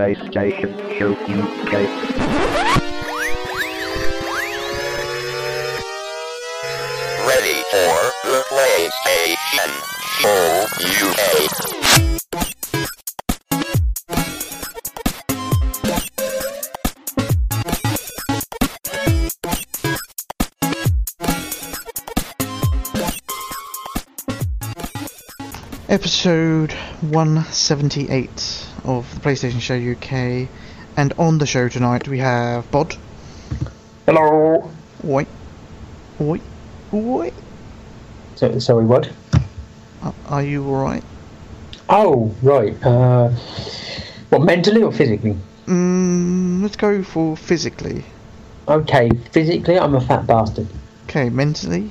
PlayStation Show UK. Ready for the PlayStation Show UK. Episode 178 of the PlayStation Show UK, and on the show tonight we have Bod. Hello. Oi. Oi. Oi. So, sorry, what? Are- Are you alright? Oh, right. Uh, what, mentally or physically? Mm, let's go for physically. Okay, physically, I'm a fat bastard. Okay, mentally?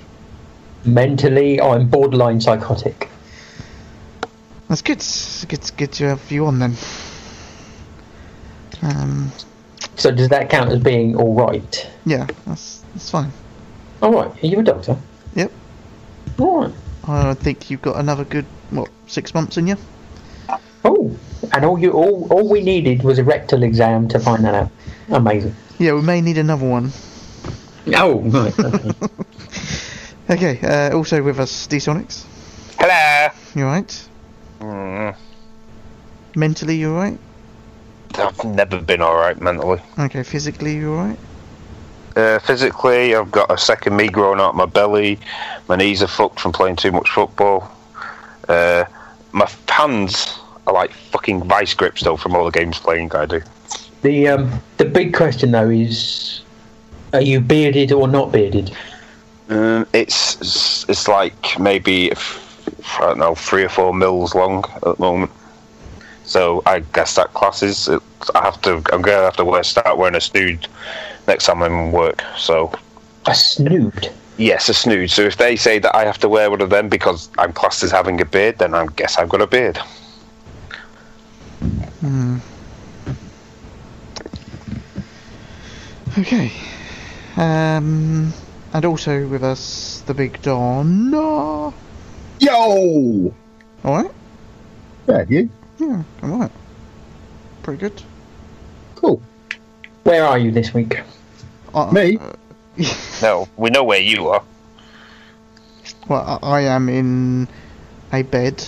Mentally, I'm borderline psychotic. That's good. It's good, it's good to have on then. Um, So, does that count as being all right? yeah, that's, that's fine. All right. Are you a doctor? Yep. All right. I think you've got another good, what, six months in you? Oh, and all you all all we needed was a rectal exam to find that out. Amazing. Yeah, we may need another one. Oh, right. Okay. Okay, uh, also with us, D-Sonics. Hello. You alright? Mm, Mentally, you alright? I've never been alright mentally. Okay, physically, you alright? Uh, physically, I've got a second me growing out my belly. My knees are fucked from playing too much football. Uh, my hands are like fucking vice grips though from all the games playing I do. the um the big question though is, are you bearded or not bearded? Um, it's it's- it's like maybe I don't know three or four mils long at the moment. So I guess that classes. I have to. I'm gonna have to wear start wearing a snood next time I'm in work. So A snood. yes, a snood. So if they say that I have to wear one of them because I'm classed as having a beard, then I guess I've got a beard. Hmm. Okay. Um, and also with us, the big Don. No. Yo! Alright? Yeah, you? Yeah, I'm alright. Pretty good. Cool. Where are you this week? Uh, Me? uh, No, we know where you are. well, I, I am in a bed.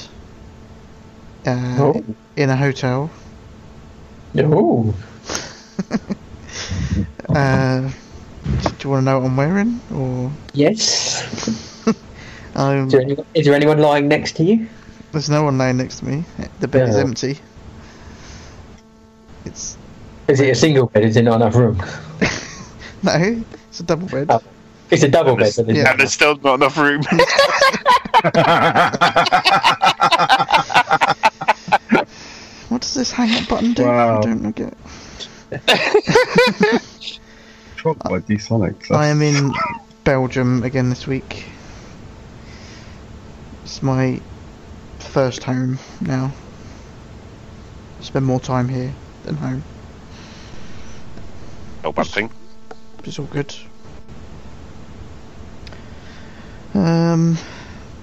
Uh, Oh. In a hotel. Oh. Uh, do, do you want to know what I'm wearing? Or Yes. Um, Is there, anyone, is there anyone lying next to you? there's no one lying next to me. The bed is empty. It's Is it a single bed? Is it not enough room? no, it's a double bed. Oh. It's a double bed, There's- there's Yeah. And there's still not enough room. What does this hang up button do? Wow. I don't get. Shot by D-Sonic. I am in Belgium again this week. It's my first home now. Spend more time here than home. no bad thing. It's all good. Um,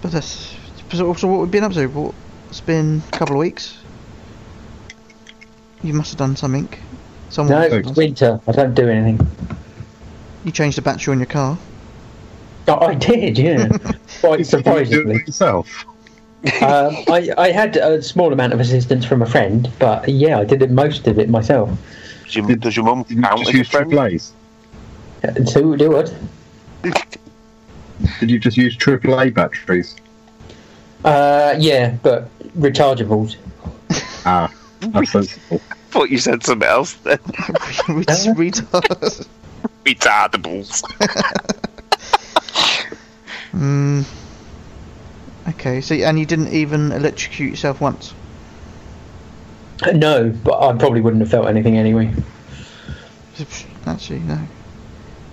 but that's so. so What we've been up to? What, it's been a couple of weeks. You must have done something. Someone No, it's winter. I don't do anything. You changed the battery on your car. Oh, I did, yeah. Quite You do surprisingly. it yourself. um, I, I had a small amount of assistance from a friend, but yeah, I did it most of it myself. Does your, Did- does your mum Did you count just as a use friend? triple So do what? Did you just use AAA batteries? Uh, yeah, but rechargeables. Ah, that's sensible. thought you said something else then. we just retard. Retardables. Mm. Okay, so and you didn't even electrocute yourself once. No, but I probably wouldn't have felt anything anyway. Actually, no.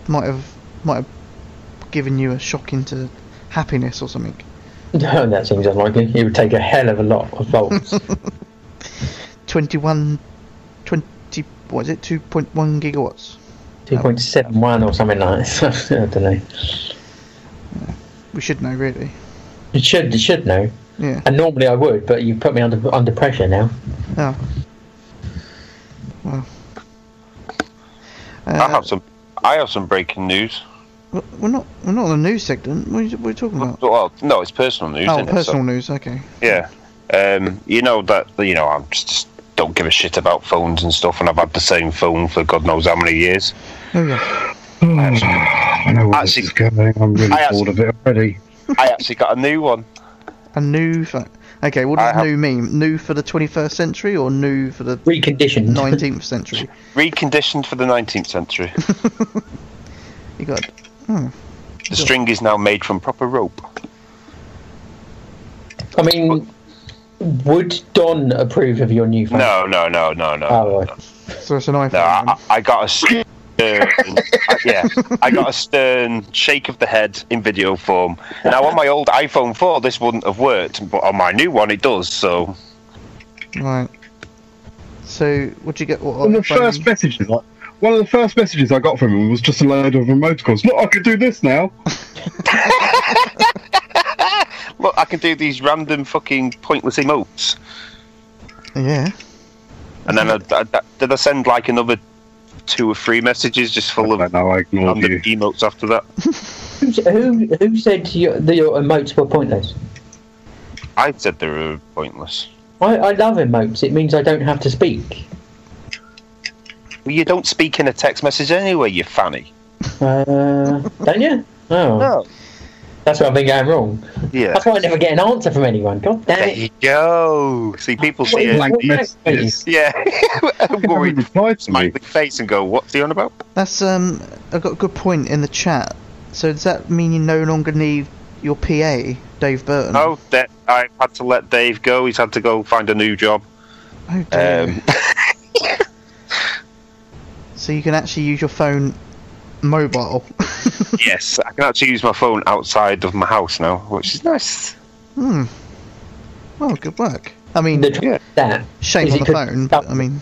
Might have might have given you a shock into happiness or something. No, that seems unlikely. It would take a hell of a lot of volts. 21, 20, what is it, 2.1 gigawatts? 2.71 or something like that. I don't know. We should know, really. You should, you should know. Yeah. And normally I would, but you put me under under pressure now. Oh. Well. I Uh, have some. I have some breaking news. we're not we're not on the news segment. What are you, what are you talking about? Well, no, it's personal news. Oh, personal It? news. Okay. Yeah. Um, you know that you know I'm just, just don't give a shit about phones and stuff, and I've had the same phone for God knows how many years. Oh yeah. I know where this Actually- is going. I'm really I actually- bored of it already. I actually got a new one. A new. Fa- okay. What does have- new mean? New for the 21st century or new for the Reconditioned. 19th century? Reconditioned for the 19th century. You got. Hmm. The string is now made from proper rope. I mean, would Don approve of your new phone? No, no, no, no, no. Oh, right. So it's an iPhone. No, I. I got a stern, yeah, I got a stern shake of the head in video form. Now on my old iPhone 4, this wouldn't have worked, but on my new one, it does. So Right. So, what'd you get? What, One of the iPhone? first messages, like, one of the first messages I got from him was just a load of emoticons. Look, I can do this now. look, I can do these random fucking pointless emotes, Yeah. and then I, I, I- did I send like another two or three messages just full I of know, I ignored random you. emotes after that? Who who said your, that your emotes were pointless? I said they were pointless. I, I love emotes. It means I don't have to speak. Well, you don't speak in a text message anyway, you fanny. Uh, don't you? Oh, No. That's where I've been going wrong. Yeah. That's why I never get an answer from anyone. God damn There it! you go. See, people What see it. Blank What is that messages. Yeah. Haven't Worried replied to me. face and go, what's he on about? That's um. I got a good point in the chat. So does that mean you no longer need your PA, Dave Burton? Oh, that I had to let Dave go. He's had to go find a new job. Oh dear. Um, so you can actually use your phone mobile. yes, I can actually use my phone outside of my house now, which is nice. hmm. Oh, good work. I mean, The trouble Yeah. that shame on the could- phone, but I mean,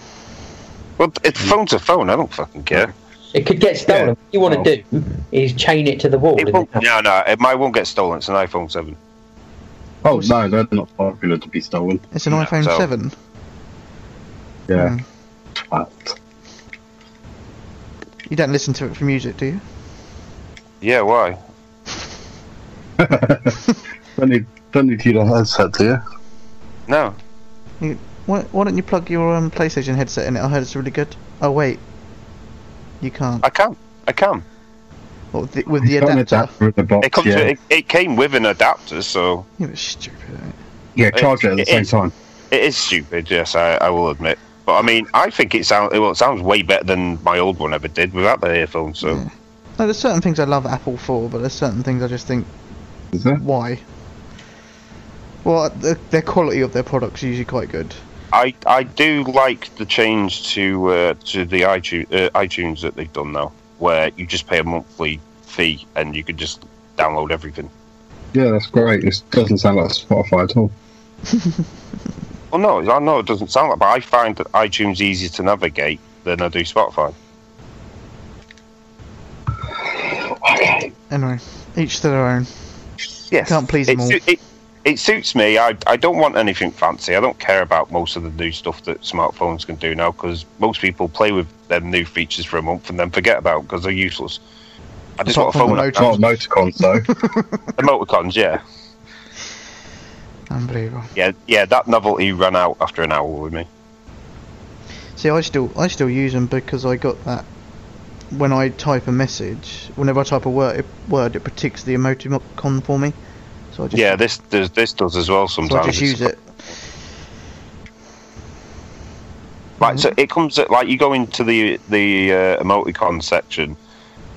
Well, it's phone's a phone. I don't fucking care. it could get stolen. Yeah. What you want Oh. to do is chain it to the wall. It won't, the no, no, it, mine won't get stolen. It's an iPhone 7. Oh, no, they're not popular to be stolen. it's an No, iPhone so- 7. Yeah. Twat. You don't listen to it for music, do you? Yeah, why? don't need, don't need you to headset, do you? No. Why, why don't you plug your um, PlayStation headset in it? I heard it's really good. Oh wait, you can't. I can. I can. What, with the, with the You've got an adapter. adapter the box, It comes. yeah. It, it came with an adapter, so Yeah, but stupid. ain't it? yeah, charge it at the it same is. time. it is stupid. Yes, I, I will admit. But I mean, I think it sounds. Well, it sounds way better than my old one ever did without the earphones. So Yeah. No, there's certain things I love Apple for, but there's certain things I just think, Is there? why? Well, the, their quality of their products is usually quite good. I I do like the change to uh, to the iTunes uh, iTunes that they've done now, where you just pay a monthly fee and you can just download everything. Yeah, that's great. It doesn't sound like Spotify at all. Well, no, I know it doesn't sound like, but I find that iTunes easier to navigate than I do Spotify. Anyway, each to their own. Yes, Can't please it, them all. it, it suits me. I, I don't want anything fancy. I don't care about most of the new stuff that smartphones can do now because most people play with them new features for a month and then forget about because they're useless. I just Apart want a from phone. the that Not emoticons, though. Emoticons, yeah, Unbelievable. yeah, yeah. That novelty ran out after an hour with me. See, I still I still use them because I got that. When I type a message, whenever I type a word, it, word, it predicts the emoticon for me. So I just Yeah, this does this does as well sometimes. so I just use it. Like so, it comes at, like you go into the the uh, emoticon section,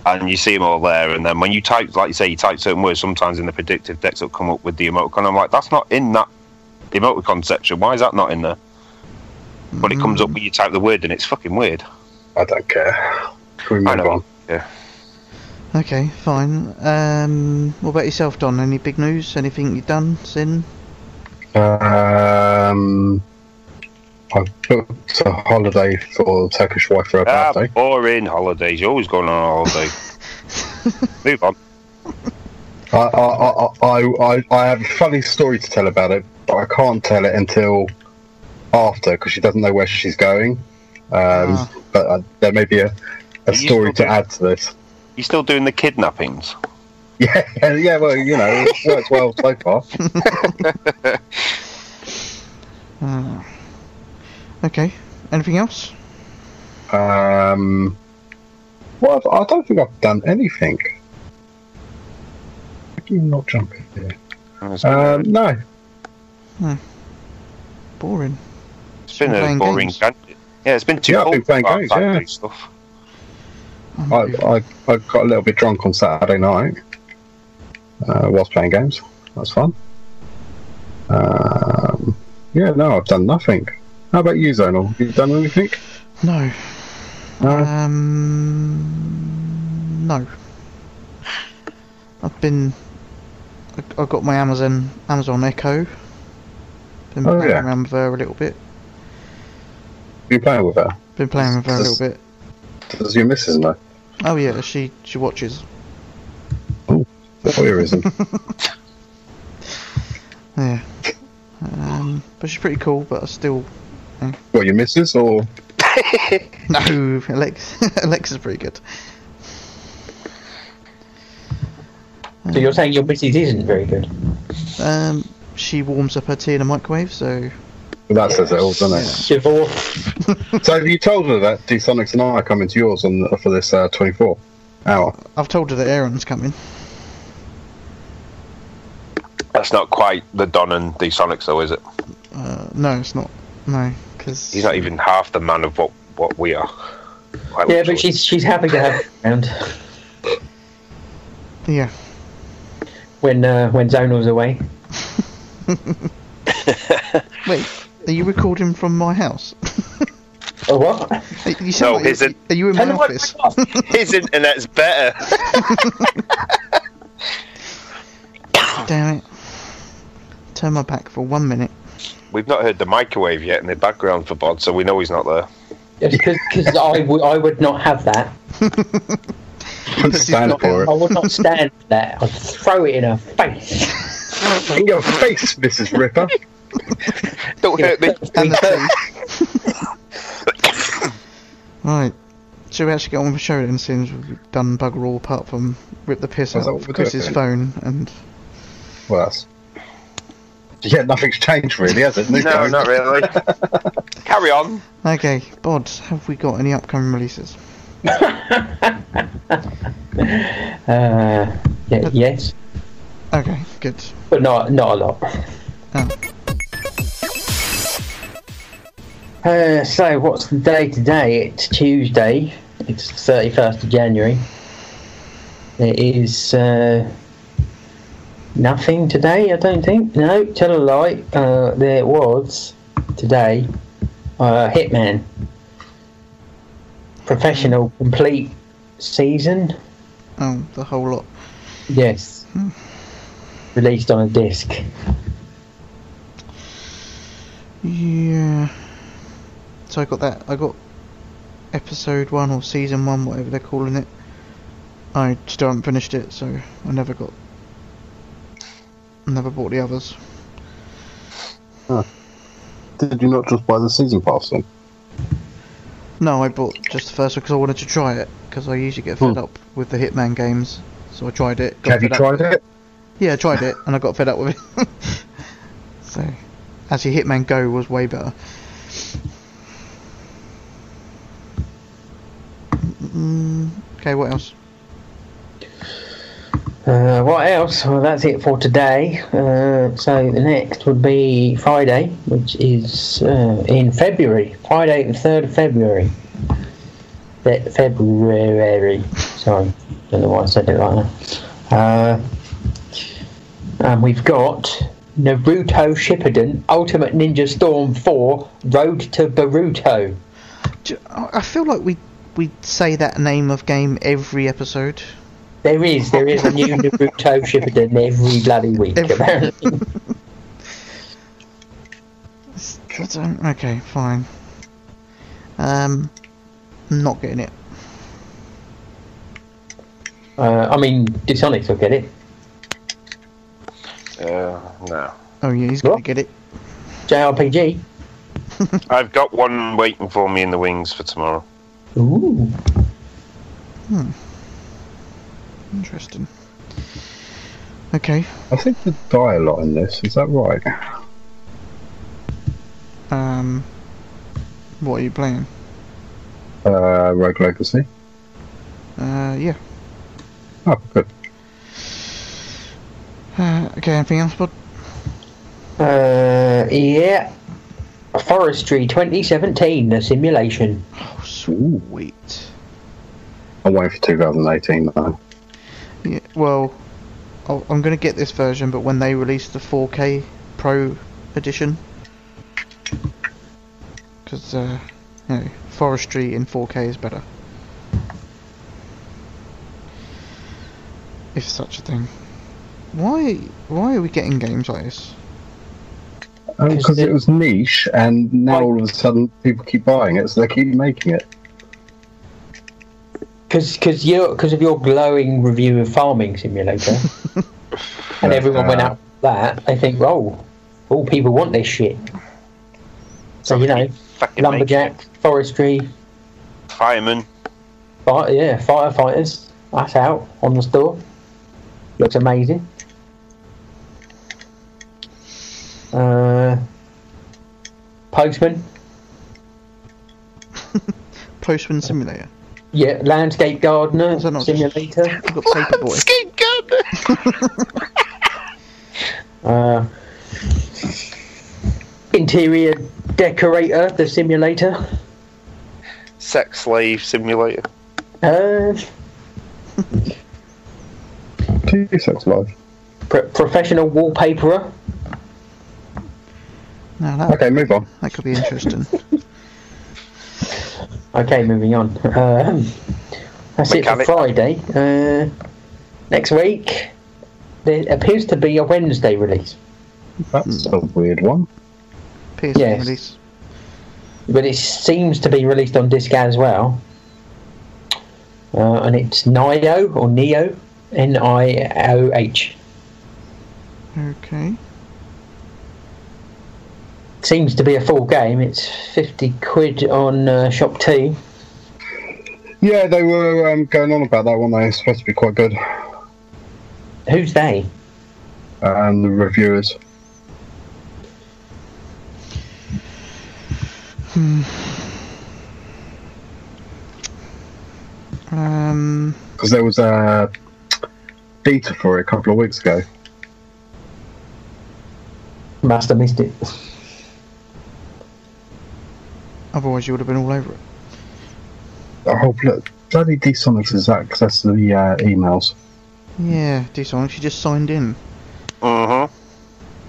and you see them all there. And then when you type, like you say, you type certain words. Sometimes in the predictive text, it'll come up with the emoticon. I'm like, that's not in that the emoticon section. Why is that not in there? But it comes up when you type the word, and it's fucking weird. I don't care. Can we I move know. on? Okay, fine. Um, what about yourself, Don? Any big news? Anything you've done, Sin? Um, I booked a holiday for Turkish wife for her Ah, birthday. boring holidays. You're always going on a holiday. Move on. I, I, I, I, I, I have a funny story to tell about it, but I can't tell it until after because she doesn't know where she's going. Um, Ah. But uh, there may be a, a story still to add to this. You still doing the kidnappings? Yeah, yeah. Well, you know, it works well so far. Uh, okay. Anything else? Um, well, I've- don't think I've done anything. How can you not jump in here? Um, no. Boring. it's been been a boring. games. gan- Yeah, it's been too Yeah, I've been playing games, yeah. stuff. I'm I. I, I got a little bit drunk on Saturday night. Uh, whilst playing games. That's fun. Um, yeah, no, I've done nothing. How about you, Zonal? Have you done anything? No. No. Um, no. I've been. I I got my Amazon Amazon Echo. Been Oh, playing yeah. around with her a little bit. you playing with her? Been playing with her a Does- little bit. Does your missus know? Oh yeah, she she watches. Oh, voyeurism. Yeah. Um, but she's pretty cool. But I still what, your missus or? no. Alex Alex is pretty good. So you're saying your missus isn't very good? Um, she warms up her tea in a microwave, so That says it all, doesn't it? Divorce. So have you told her that D-Sonics and I are coming to yours on for this uh, 24 hour? I've told her that Aaron's coming. That's not quite the Don and the Sonics, though, is it? Uh, no, it's not. No, because He's not even half the man of what, what we are. Quite Yeah, literally. but she's she's happy to have him around Yeah. when uh, when Zonal's away. Wait, are you recording from my house? Oh what? you sound No, like his in- Are you in my Tell her what- office? His internet's better. Damn it. Turn my back for one minute. We've not heard the microwave yet in the background for Bod, so we know he's not there. Because because I would not have that. Stand not for I would not stand for that. I'd throw it in her face. In your face, Mrs. Ripper. Don't hurt me. And the tea. right. Shall we actually get on with the show then, since we've done bugger all apart from rip the piss Is that out of Chris's phone and Well, that's... Yeah, nothing's changed really, has it? No, Nico? not really. Carry on. Okay, Bod, have we got any upcoming releases? Uh, yeah, yes, Okay, good. but not not a lot. Oh. Uh, so what's the day today? It's Tuesday. It's the thirty first of January. It is uh, nothing today. I don't think. No, tell a lie. Uh, there was today. Uh, Hitman. Professional complete season. Oh, the whole lot. Yes. Released on a disc. Yeah. So I got that. I got episode one or season one, whatever they're calling it. I still haven't finished it, so I never got. Never bought the others. Did you not just buy the season pass then? No, I bought just the first one because I wanted to try it. Because I usually get fed Hmm. up with the Hitman games, so I tried it. Have you tried it? Yeah, I tried it, and I got fed up with it. so, actually, Hitman Go was way better. Mm, okay, what else? Uh, what else? Well, that's it for today. Uh, so the next would be Friday, which is uh, in February. Friday, the third of February. Fe- February. Sorry, don't know why I said it like that. Uh, and we've got Naruto Shippuden Ultimate Ninja Storm 4 Road to Boruto. I feel like we we say that name of game every episode. There is, there is a new Naruto Shippuden every bloody week, Every- apparently. I Okay, fine. Um, I'm not getting it. Uh, I mean, Disonics will get it. Uh, no. Oh yeah, he's gonna What? get it. JRPG. I've got one waiting for me in the wings for tomorrow. Ooh. Interesting. Okay. I think to die a lot in this. Is that right? Um, what are you playing? Uh, Rogue Legacy. Uh, yeah. Oh, good. Uh, okay. Anything else, bud? Uh, yeah. Forestry 2017, the simulation. Oh, sweet. I'm waiting for 2018 though. Yeah. Well, I'll, I'm gonna get this version, but when they release the 4K Pro edition, because uh, you know, forestry in 4K is better. If such a thing. Why? Why are we getting games like this? Because it- it was niche, and now Like- all of a sudden people keep buying it, so they keep making it. Because cause you because of your glowing review of Farming Simulator, and everyone went out that, they think, oh, all people want this shit. So, you know, lumberjack, forestry, it. fireman. fire, yeah, firefighters, that's out on the store. Looks amazing. Uh, postman, Postman Simulator. Yeah, landscape gardener Is that not just- simulator. We've got Paperboy. Uh, interior decorator, the simulator. Sex slave simulator. Uh, Two sex live. pro- professional wallpaperer. Now that Okay, move on. that could be interesting. Okay, moving on. Um, that's it Mechanic. for Friday. Uh, next week, there appears to be a Wednesday release, That's a weird one. PS Yes. release. but it seems to be released on disc as well. Uh, and it's Nio or Neo, N I O H. Okay. Seems to be a full game. It's fifty quid on uh, ShopTo. Yeah, they were um, going on about that one. They were supposed to be quite good. Who's they? And the reviewers. Um. Because there was a beta for it a couple of weeks ago. Must have missed it. Otherwise, you would have been all over it. Oh, blo- bloody Dsonics has access to the uh, emails. Yeah, Dsonic, you just signed in, Uh huh.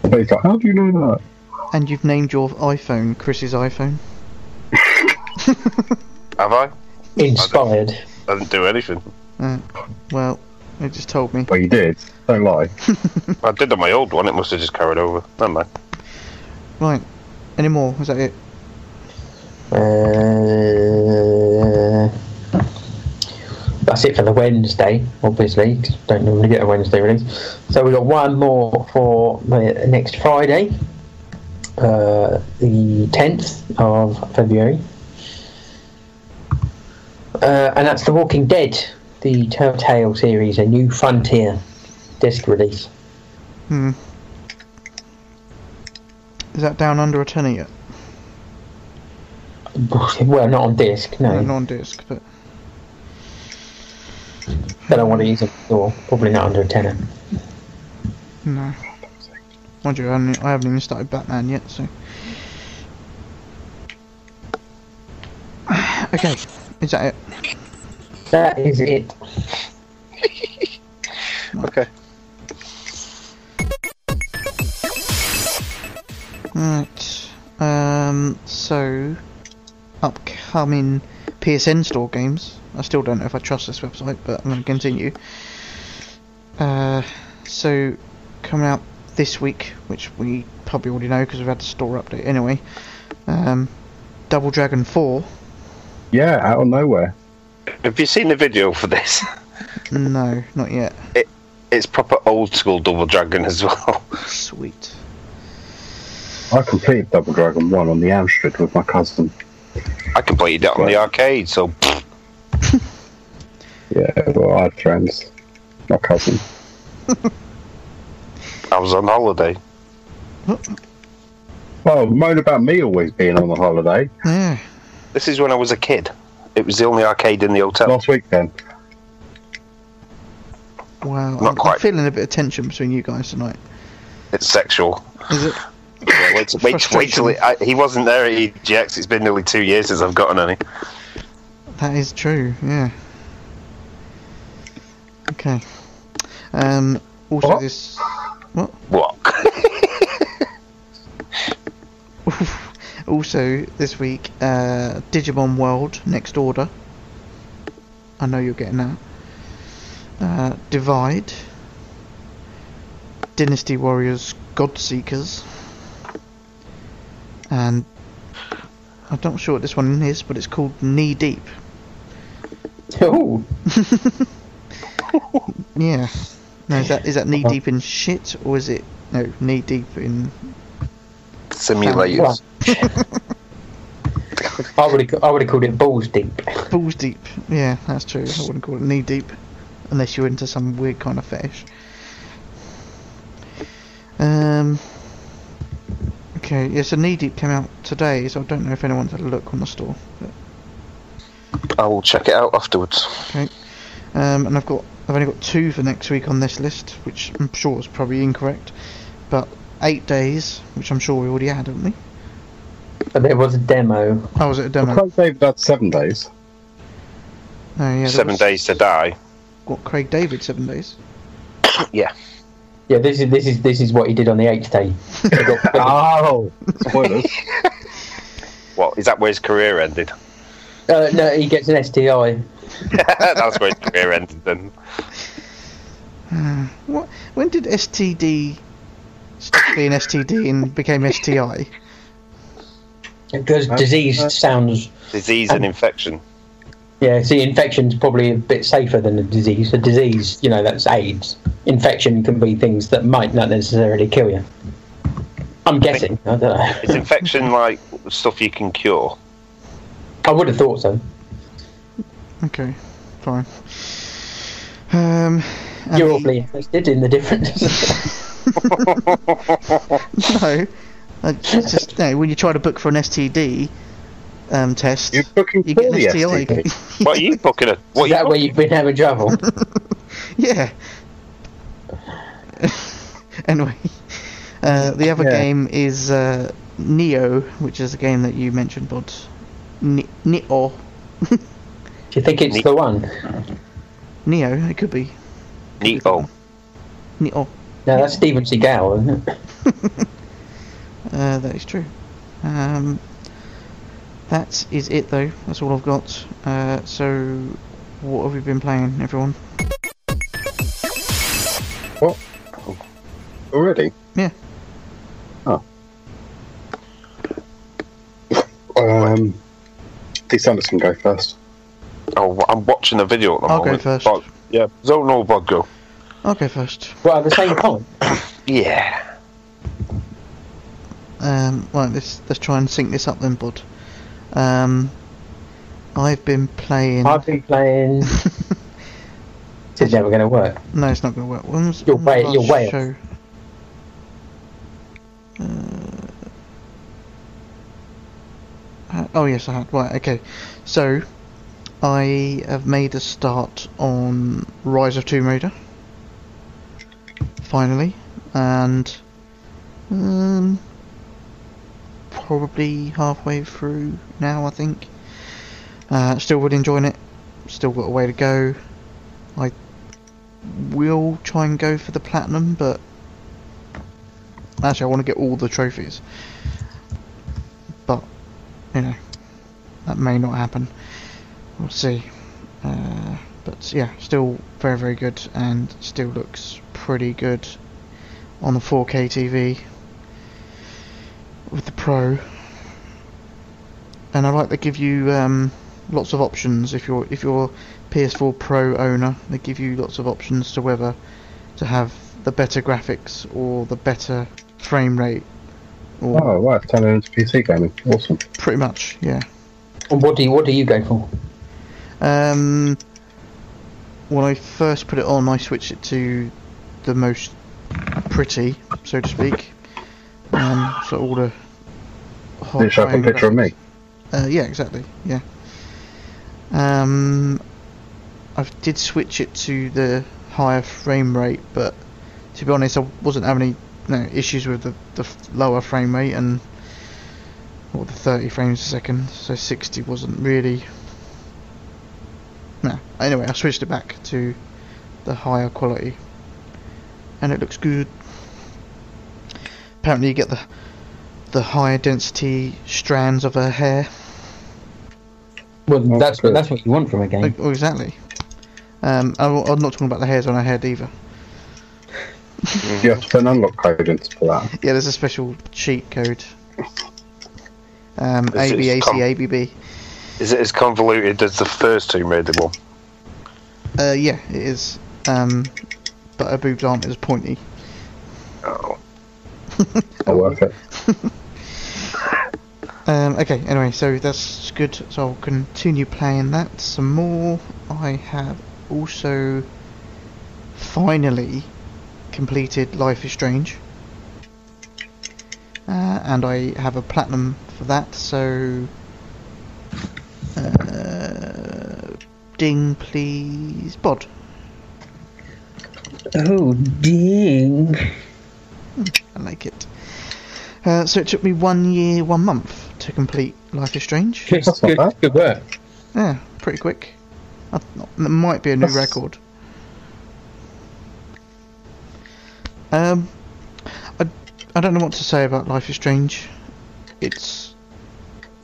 But he's like, how do you know that? and you've named your iPhone Chris's iPhone. Have I? Inspired. I didn't do anything. Uh, well, it just told me. Well, you did. Don't lie. I did on my old one. It must have just carried over. Never mind. Right. Any more? Is that it? Uh, that's it for the Wednesday, obviously. 'cause Don't normally get a Wednesday release. So we've got one more for the next Friday, uh, the 10th of February. Uh, and that's The Walking Dead, the Telltale series, a new frontier disc release. Hmm. Is that down under a tenner yet? Well, not on disc, no. No, not on disc, but They don't want to use it, or probably not under a tenner. no. Mind you, I haven't, I haven't even started Batman yet, so. okay, is that it? That is it. Okay. Right. Um. So, upcoming PSN store games. I still don't know if I trust this website, but I'm going to continue. Uh. So, coming out this week, which we probably already know because we've had the store update anyway. Um. Double Dragon 4. Yeah, out of nowhere. Have you seen the video for this? No, not yet. It's proper old school Double Dragon as well. Sweet. I completed Double Dragon 1 on the Amstrad with my cousin. I completed it on the arcade, so Yeah, well, I had friends. My cousin. I was on holiday. Well, moan about me always being on the holiday. Yeah. This is when I was a kid. It was the only arcade in the hotel. Last week then. Wow. Not I'm, I'm quite. feeling a bit of tension between you guys tonight. It's sexual. Is it? Yeah, wait, till- wait, wait till it, I, he wasn't there at EGX. It's been nearly two years since I've gotten any. That is true. Yeah. Okay. Um. Also, this What? this. What? Also, this week, uh, Digimon World Next Order. I know you're getting that. Uh, Divide. Dynasty Warriors God Seekers. And I'm not sure what this one is, but it's called Knee Deep. Oh, Yeah. No, is that is that knee deep in shit or is it no knee deep in? Simulators. I would have I would have called it balls deep. Balls deep. Yeah, that's true. I wouldn't call it knee deep, unless you're into some weird kind of fetish. Um. Okay, yeah. So knee deep came out today, so I don't know if anyone's had a look on the store. But, I will check it out afterwards. okay. Um, and I've got I've only got two for next week on this list, which I'm sure is probably incorrect. But eight days, which I'm sure we already had, haven't we? But there was a demo. Oh, was it a demo? Craig David had seven days. Oh, yeah. Seven was- days to die. What Craig David seven days? Yeah. Yeah, this is this is this is what he did on the eighth day. Oh! Spoilers. What is that? Where his career ended? uh, no, he gets an STI. That's where his career ended. Then What? When did STD stop being STD and became STI? Because disease sounds. disease and infection. Yeah, see, infection's probably a bit safer than a disease. A disease, you know, that's AIDS. Infection can be things that might not necessarily kill you. I'm guessing. I don't know. Is infection like stuff you can cure? I would have thought so. Okay, fine. Um, You're the- awfully interested in the difference. no. I it's just no. When you try to book for an STD um, test, You're booking you for get an the STI. STD. What are you booking? A, what is are that you where you've been having trouble? yeah. anyway, uh, the other Yeah. game is uh, Neo, which is a game that you mentioned, Bod. Ni- Neo. Do you think it's Ne- the one? Neo. It could be. Neat. Oh, Neo. No, that's Steven Seagal, isn't it? Uh, that is true. Um, that is it, though. That's all I've got. Uh, so, what have we been playing, everyone? What? Already? Yeah. Oh. Um, D. Sanders can go first. oh, I'm watching a video at the I'll go first. But, yeah, don't know about go. I'll go first. Well, at the same time. Yeah. Um, right, let's let's try and sync this up then, bud. Um, I've been playing. I've been playing. It's never going to work. No, it's not going to work. When was, You're way- you're way show? Uh, oh yes, I had. Right, okay. So, I have made a start on Rise of Tomb Raider. Finally, and um, probably halfway through now. I think. Uh, still really enjoying it. Still got a way to go. I will try and go for the platinum, but actually I want to get all the trophies. But you know, that may not happen. We'll see. Uh, but yeah, still very very good, and still looks pretty good on the 4K TV with the Pro. And I like they give you um, lots of options if you're if you're PS4 Pro owner. They give you lots of options to whether to have the better graphics or the better frame rate Or Oh, right, it's turning into PC gaming. Awesome. pretty much, yeah. And what do you what do you go for? Um, when I first put it on, I switched it to the most pretty, so to speak. Um, so all the. Did show up a picture of me? Uh, yeah, exactly. Yeah. Um, I did switch it to the higher frame rate, but to be honest, I wasn't having any no, issues with the, the lower frame rate and or the 30 frames a second. So 60 wasn't really. No. Anyway, I switched it back to the higher quality, and it looks good. Apparently, you get the the higher density strands of her hair. Well, Oh, that's good. that's what you want from a game. Like, oh, exactly. Um, I'm I'm not talking about the hairs on her head either. You have to put an unlock code in for that. Yeah, there's a special cheat code. Um, This is com- ABAC Is it as convoluted as the first Tomb Raider one? Uh, yeah, it is. Um, but her boobs aren't as pointy. Oh. Not worth it. Um, okay, anyway, so that's good. So I'll continue playing that some more. I have also finally completed Life is Strange. Uh, and I have a platinum for that, so. Uh, ding, please. Bod. Oh, ding! I like it. Uh, so it took me one year, one month to complete Life is Strange. Good, That's good, good work. Yeah, pretty quick. I, that might be a new That's- record. Um, I, I don't know what to say about Life is Strange. It's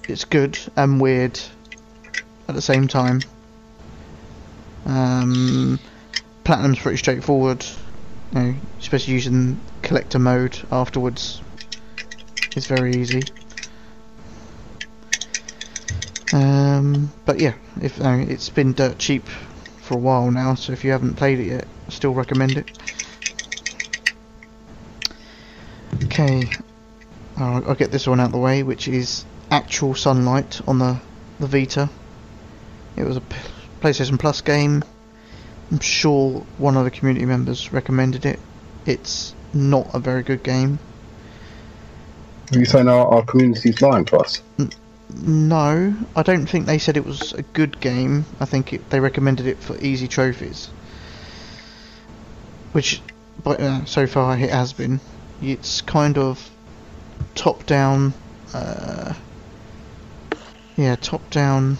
it's good and weird at the same time. Um, Platinum's pretty straightforward. You know, especially using collector mode afterwards is very easy. Um, but yeah, if it's been dirt cheap for a while now, so if you haven't played it yet, I still recommend it. Okay, I'll, I'll get this one out of the way, which is Actual Sunlight on the the Vita. It was a PlayStation Plus game. I'm sure one of the community members recommended it. It's not a very good game. Are you saying our, our community's lying to us? No, I don't think they said it was a good game. I think it, they recommended it for easy trophies, which, but uh, so far it has been. It's kind of top-down, uh, yeah, top-down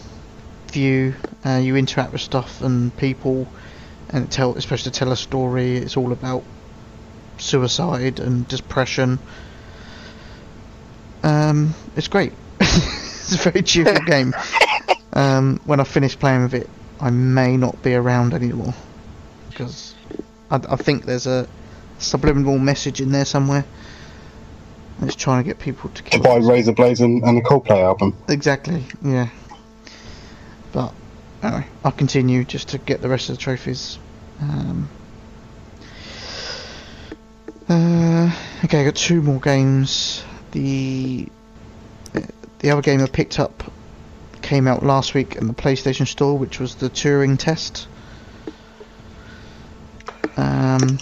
view. Uh, you interact with stuff and people, and it tell, it's supposed to tell a story. It's all about suicide and depression. Um, it's great. it's a very cheerful game. Um, when I finish playing with it, I may not be around anymore because I, I think there's a subliminal message in there somewhere. It's trying to get people to To buy Razor Blades and, and the Coldplay album. Exactly. Yeah. But anyway, I'll continue just to get the rest of the trophies. Um, uh, okay, I got two more games. The the other game I picked up came out last week in the PlayStation Store, which was the Turing Test. Um,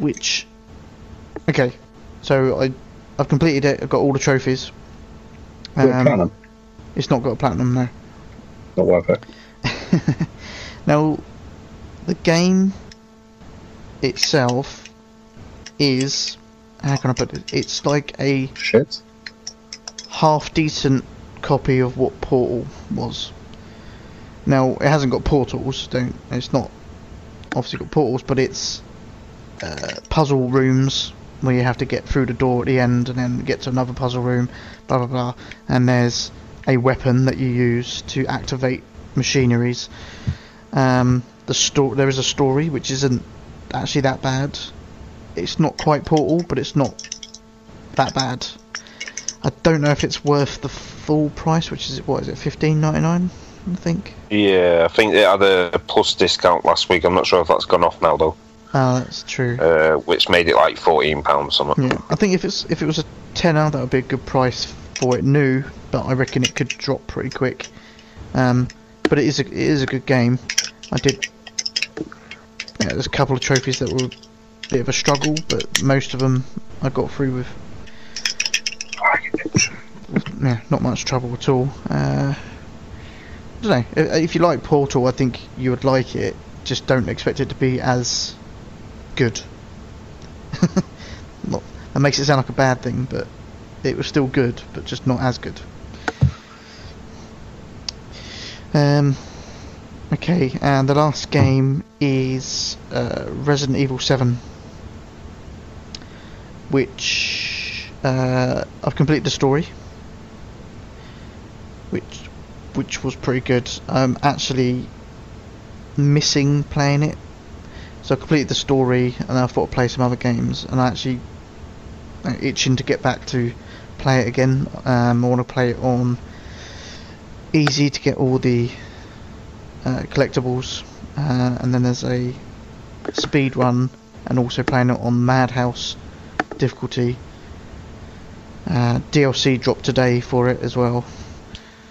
which okay, so I I've completed it. I've got all the trophies. Um, it's not got a platinum no. Not worth it. now, the game itself is how can I put it? It's like a Shit. half decent copy of what Portal was. Now it hasn't got portals. Don't. It's not obviously got portals, but it's uh, puzzle rooms where you have to get through the door at the end and then get to another puzzle room. Blah blah blah. And there's a weapon that you use to activate machineries. Um, the sto- there is a story which isn't actually that bad. It's not quite Portal, but it's not that bad. I don't know if it's worth the full price, which is what is it, fifteen ninety nine? I think. Yeah, I think it had a plus discount last week. I'm not sure if that's gone off now though. Oh, that's true. uh, which made it like fourteen pounds something. Yeah, I think if it's if it was a tenner, that would be a good price for it new. But I reckon it could drop pretty quick. Um, but it is a it is a good game. I did. Yeah, there's a couple of trophies that were bit of a struggle, but most of them I got through with. Yeah, not much trouble at all. Uh, I don't know. If, if you like Portal, I think you would like it. Just don't expect it to be as good. not, that makes it sound like a bad thing, but it was still good, but just not as good. Um, okay, and the last game is uh, Resident Evil 7, which uh, I've completed the story, which which was pretty good. I'm actually missing playing it, so I completed the story, and I thought I'd play some other games, and I actually uh, itching to get back to play it again. Um, I want to play it on easy to get all the uh, collectibles, uh, and then there's a speed run, and also playing it on Madhouse difficulty. Uh, DLC dropped today for it as well,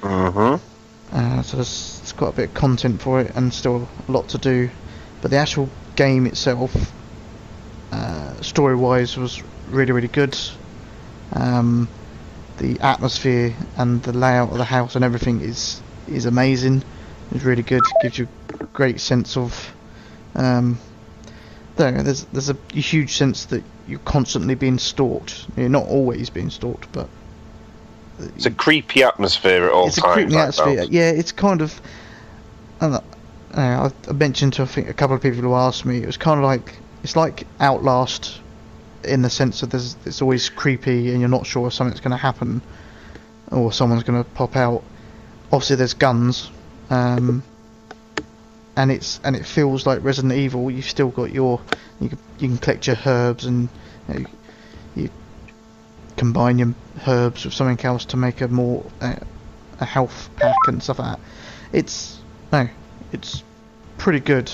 Mm-hmm. uh, so there's, there's quite a bit of content for it, and still a lot to do. But the actual game itself, uh, story-wise, was really really good. Um, the atmosphere and the layout of the house and everything is is amazing. It's really good. Gives you a great sense of. Um, there, there's there's a huge sense that you're constantly being stalked. You're not always being stalked, but It's a creepy atmosphere at all times. it's a creepy like atmosphere. Yeah, it's kind of. I, know, I I mentioned to I think a couple of people who asked me. It was kind of like it's like Outlast, in the sense that there's it's always creepy and you're not sure if something's going to happen, or someone's going to pop out. Obviously, there's guns, um, and it's and it feels like Resident Evil. You've still got your you can, you can collect your herbs and you, know, you combine your herbs with something else to make a more uh, a health pack and stuff like that. It's no, it's pretty good.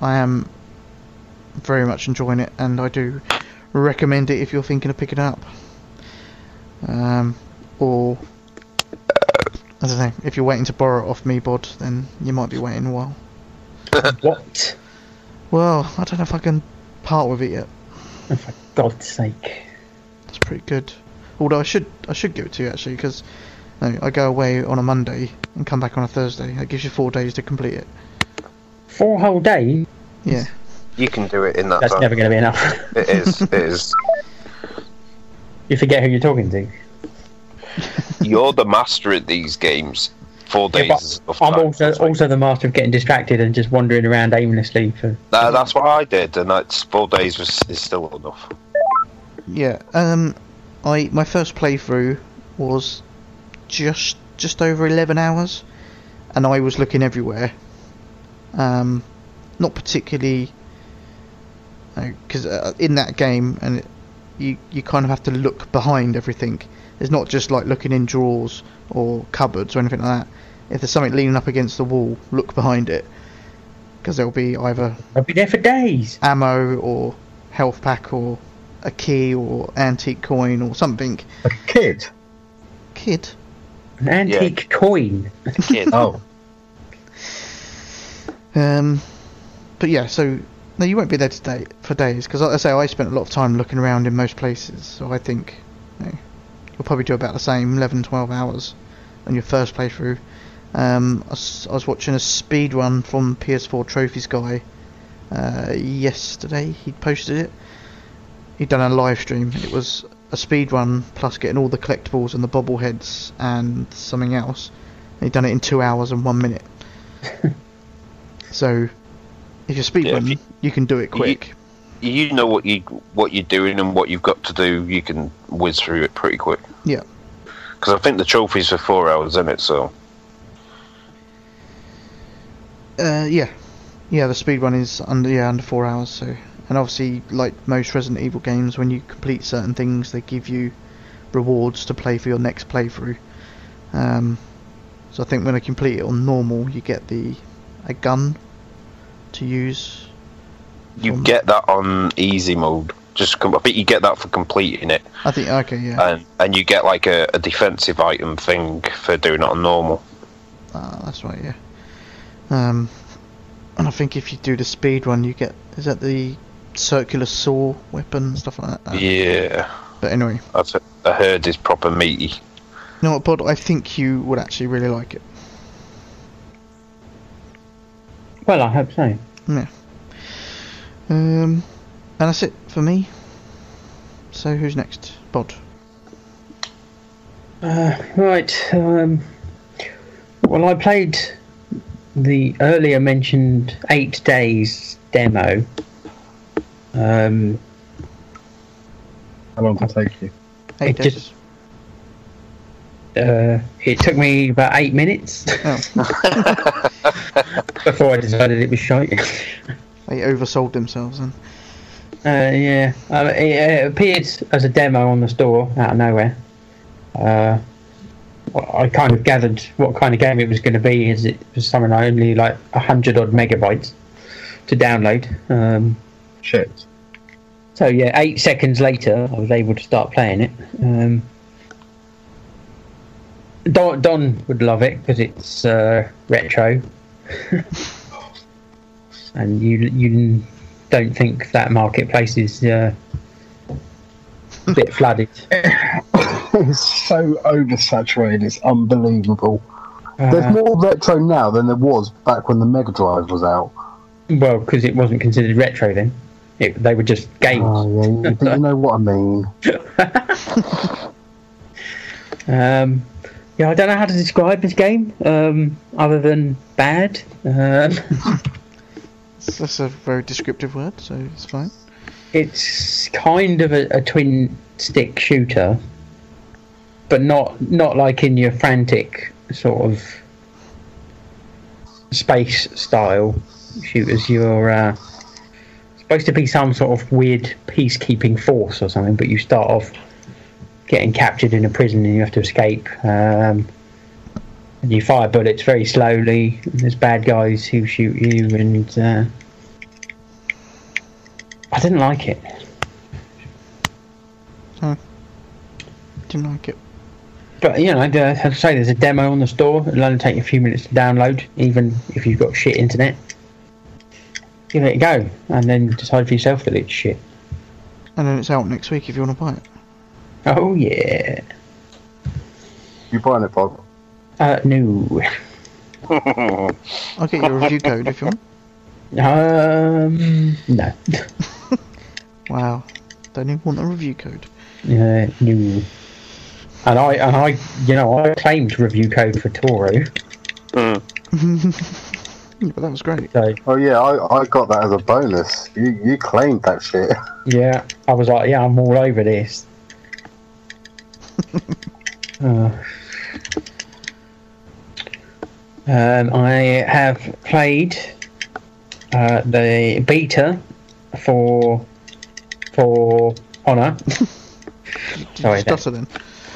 I am very much enjoying it, and I do recommend it if you're thinking of picking it up. Um, or I don't know if you're waiting to borrow it off me, bod, then you might be waiting a while. What? Well, I don't know if I can part with it yet. Oh, for God's sake. That's pretty good. Although I should I should give it to you actually because I go away on a Monday and come back on a Thursday. That gives you four days to complete it. Four whole days? Yeah. You can do it in that That's time. never going to be enough. It is. It is. you forget who you're talking to. You're the master at these games. Four days. but is I'm also also the master of getting distracted and just wandering around aimlessly for. That- that's what I did, and that's four days was is still enough. Yeah. Um, I my first playthrough was just just over eleven hours, and I was looking everywhere. Um, not particularly. Because uh, in that game, and it, you you kind of have to look behind everything. It's not just like looking in drawers or cupboards or anything like that. If there's something leaning up against the wall, look behind it. Because there'll be either I'll be there for days. ammo or health pack or a key or antique coin or something. A kid. Kid. An antique coin. Kid. Oh. Um, but yeah, so no, you won't be there today for days because, like I say, I spent a lot of time looking around in most places. So I think you know, you'll probably do about the same 11, 12 hours on your first playthrough. Um, I, was, I was watching a speed run from PS4 Trophies guy uh, yesterday. He posted it. He'd done a live stream. It was a speed run plus getting all the collectibles and the bobbleheads and something else. He'd done it in two hours and one minute. so, if you're speed Yeah, running, you- you, can do it quick. You know what you what you're doing and what you've got to do. You can whiz through it pretty quick. Yeah. Because I think the trophy's for four hours, isn't it? So Uh, yeah, yeah. The speed run is under yeah under four hours. So, and obviously, like most Resident Evil games, when you complete certain things, they give you rewards to play for your next playthrough. Um, so I think when I complete it on normal, you get the a gun to use you get that on easy mode. Just com- I think you get that for completing it, I think okay, yeah. and and you get like a, a defensive item thing for doing it on normal. Ah, that's right, yeah. Um, and I think if you do the speed one, you get is that the circular saw weapon stuff like that. Uh, Yeah, But anyway, that's it. I heard is proper meaty. you know what, Bod? I think you would actually really like it. Well, I hope so. Um, and that's it for me. So who's next? Bod. Uh, right. Um, well, I played the earlier mentioned eight days demo. Um, How long did it take you? Eight It days. just- uh, it took me about eight minutes Oh, before I decided it was shite. They oversold themselves and. Uh, yeah, uh, it, it appeared as a demo on the store out of nowhere. Uh, I kind of gathered what kind of game it was going to be. Is it was something like only like a hundred odd megabytes to download. Um, Shit. so yeah, eight seconds later, I was able to start playing it. Um, Don, Don would love it because it's uh, retro, and you you don't think that marketplace is uh, a bit flooded. it's so oversaturated. It's unbelievable. There's Uh, more retro now than there was back when the Mega Drive was out. well, because it wasn't considered retro then. It, they were just games. Oh, yeah, you know what I mean. Um, yeah, I don't know how to describe this game um, other than bad. Um, That's- That's a very descriptive word, so it's fine. it's kind of a, a twin stick shooter, but not not like in your frantic sort of space style shooters. You're uh, supposed to be some sort of weird peacekeeping force or something, but you start off getting captured in a prison and you have to escape. Um, and you fire bullets very slowly. And there's bad guys who shoot you, and uh, I didn't like it. I didn't like it. But you know, uh, as I say, there's a demo on the store. It'll only take you a few minutes to download, even if you've got shit internet. Give it a go, and then decide for yourself that it's shit. And then it's out next week if you want to buy it. Oh yeah. You buying it, Bob? Uh, no. I'll get your review code if you want. Um, no. Wow. Don't even want a review code. Uh, no. And I, and I, you know, I claimed review code for Toro. Mm. Yeah, but that was great. So Oh yeah, I, I got that as a bonus. You you claimed that shit. yeah, I was like, yeah, I'm all over this. uh, um, I have played uh, the beta for for Honor. Sorry, you stutter then?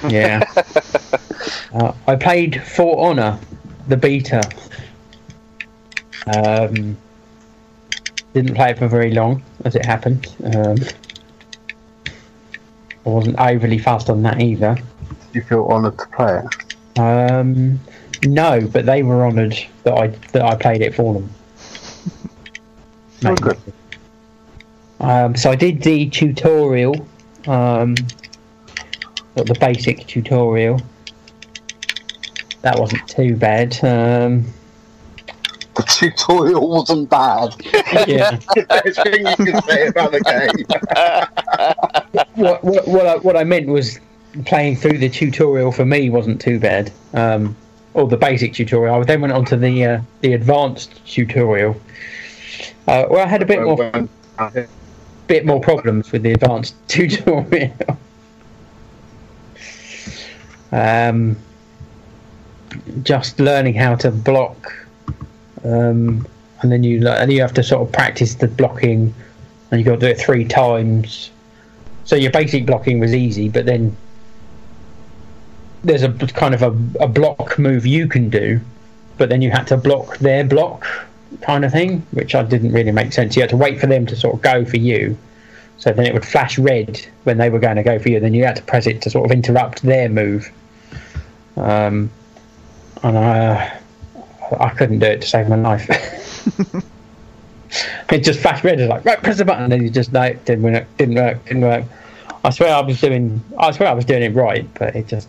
Yeah. uh, I played For Honor, the beta. Um, didn't play it for very long, as it happened. Um, I wasn't overly fast on that either. You feel honoured to play it. Um, no, but they were honoured that I that I played it for them. Oh, good. Um, so I did the tutorial, um, the basic tutorial. That wasn't too bad. Um, The tutorial wasn't bad. yeah. Best thing you can say about the game. what, what, what, I, what I meant was playing through the tutorial for me wasn't too bad. Um, or the basic tutorial. I then went on to the uh, the advanced tutorial. Uh, where I had a bit more bit more problems with the advanced tutorial. um, just learning how to block, um, and then you and you have to sort of practice the blocking, and you got to do it three times. So your basic blocking was easy, but then there's a kind of a, a block move you can do, but then you had to block their block kind of thing, which I didn't really make sense. You had to wait for them to sort of go for you, so then it would flash red when they were going to go for you. Then you had to press it to sort of interrupt their move. Um, and I, I couldn't do it to save my life. it just flashed red. It's like right, press the button, and you just no, it didn't work, didn't work, didn't work. I swear I was doing, I swear I was doing it right, but it just,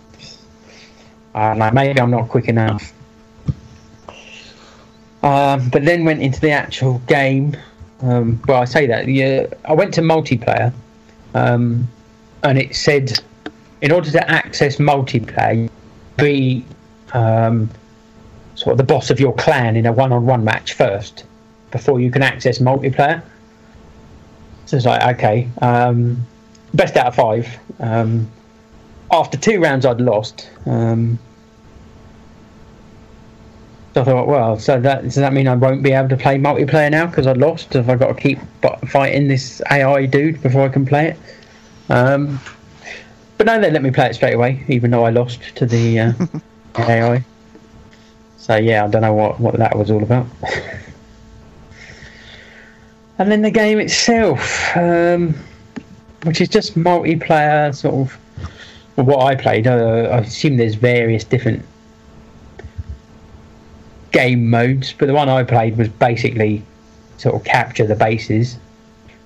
Know, maybe I'm not quick enough. Um, but then went into the actual game. Um, well, I say that yeah, I went to multiplayer, um, and it said in order to access multiplayer, be um, sort of the boss of your clan in a one-on-one match first before you can access multiplayer. So it's like okay, um, best out of five. After two rounds, I'd lost. Um, so I thought, well, so that does that mean I won't be able to play multiplayer now because I lost? Have I got to keep fighting this AI dude before I can play it? Um, but no, they let me play it straight away, even though I lost to the uh, AI. So yeah, I don't know what, what that was all about. and then the game itself, um, which is just multiplayer, sort of. What I played, uh, I assume there's various different game modes, but the one I played was basically sort of capture the bases.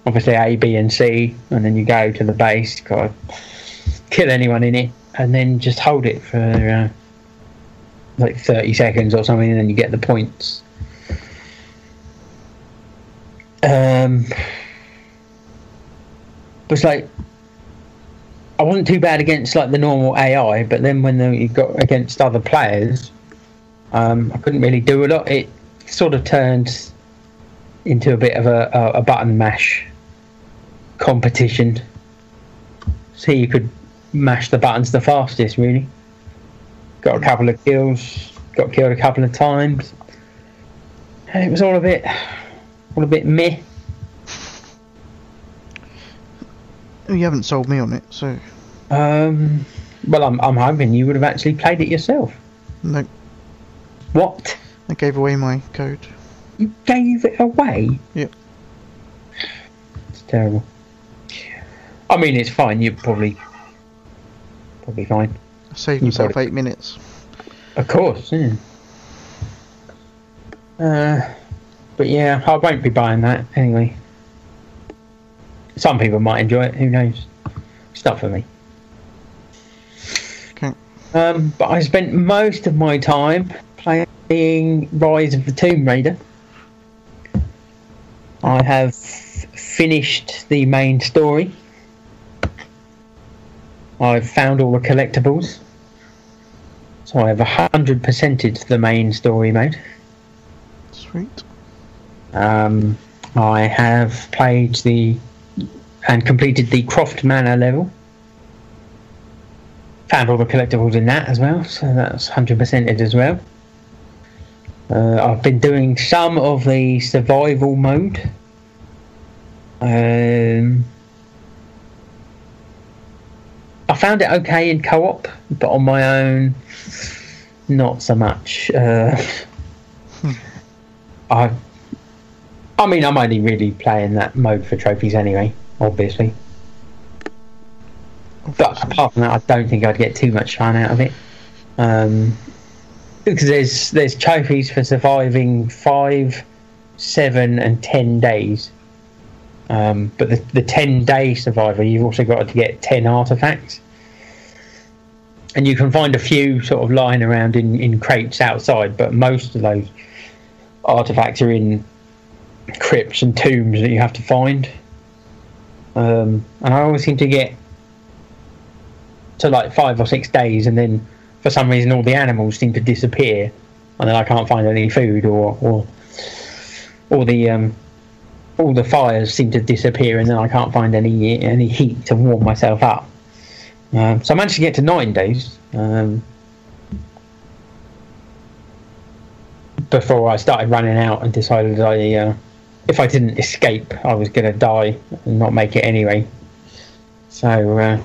Obviously A, B, and C, and then you go to the base, to kill anyone in it, and then just hold it for uh, like 30 seconds or something, and then you get the points. Um, but it's like I wasn't too bad against like the normal AI, but then when you got against other players, um, I couldn't really do a lot. It sort of turned into a bit of a, a, a button mash competition. So you could mash the buttons the fastest, really. Got a couple of kills, got killed a couple of times. It was all a bit, all a bit meh. You haven't sold me on it, so Um, well, I'm, I'm hoping you would have actually played it yourself. no. What? I gave away my code. You gave it away? Yep. It's terrible. I mean, it's fine. You're probably probably fine. I saved You myself eight minutes. Of course. Yeah. Uh, but yeah, I won't be buying that anyway. Some people might enjoy it. Who knows? It's not for me. Okay. Um, but I spent most of my time playing Rise of the Tomb Raider. I have finished the main story. I've found all the collectibles. So I have 100%ed the main story mode. Sweet. Um, I have played the and completed the Croft Manor level. Found all the collectibles in that as well, so that's 100%ed as well. Uh, I've been doing some of the survival mode. Um, I found it okay in co-op, but on my own, not so much. Uh, I, I mean, I'm only really playing that mode for trophies anyway, obviously. But apart from that, I don't think I'd get too much fun out of it. Um, because there's there's trophies for surviving five, seven, and ten days. Um, but the the ten day survivor, you've also got to get ten artifacts, and you can find a few sort of lying around in in crates outside. But most of those artifacts are in crypts and tombs that you have to find. Um, and I always seem to get to like five or six days, and then for some reason all the animals seem to disappear, and then I can't find any food, or or or the um, all the fires seem to disappear, and then I can't find any any heat to warm myself up. Um, so I managed to get to nine days. Um, before I started running out and decided I, uh, if I didn't escape, I was going to die and not make it anyway. So uh,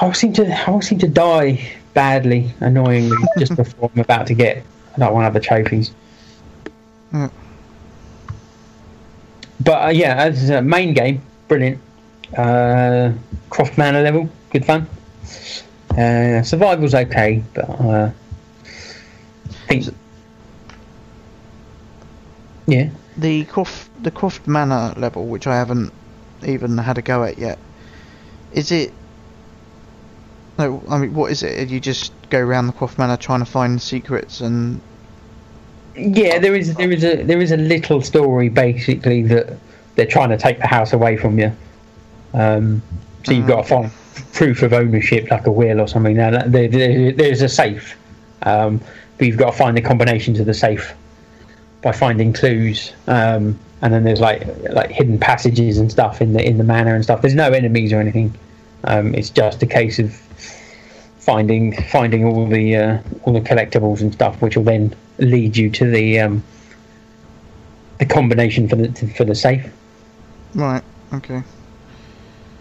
I always seem to, I always seem to die badly, annoyingly, just before I'm about to get I don't want other trophies. Yeah. But uh, yeah, as a main game, brilliant. Uh, Croft Manor level, good fun. Uh, survival's okay, but uh, I think yeah. The Croft the Croft Manor level, which I haven't even had a go at yet, is it? No, I mean, what is it? You just go around the Croft Manor trying to find secrets and Yeah, there is there is a there is a little story basically that they're trying to take the house away from you. Um, so you've got to find proof of ownership, like a will or something. Now there, there, there's a safe, um, but you've got to find the combination to the safe by finding clues. Um, and then there's like like hidden passages and stuff in the in the manor and stuff. There's no enemies or anything. Um, it's just a case of finding finding all the uh, all the collectibles and stuff, which will then lead you to the um, the combination for the to, for the safe. right. Okay.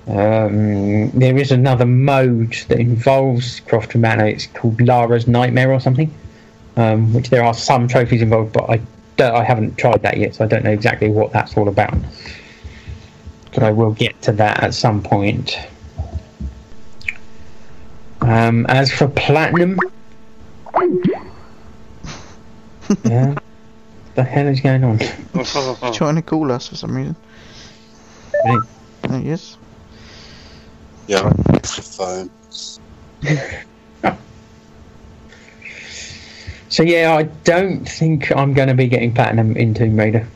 Um, there is another mode that involves Croft Manor. It's called Lara's Nightmare or something, um, which there are some trophies involved, but I I haven't tried that yet, so I don't know exactly what that's all about. But I will get to that at some point. Um, as for platinum, yeah, the hell is going on? Trying to call us for some reason. Really? Oh, yes. Yeah, it's the phone. So yeah, I don't think I'm going to be getting platinum in Tomb Raider.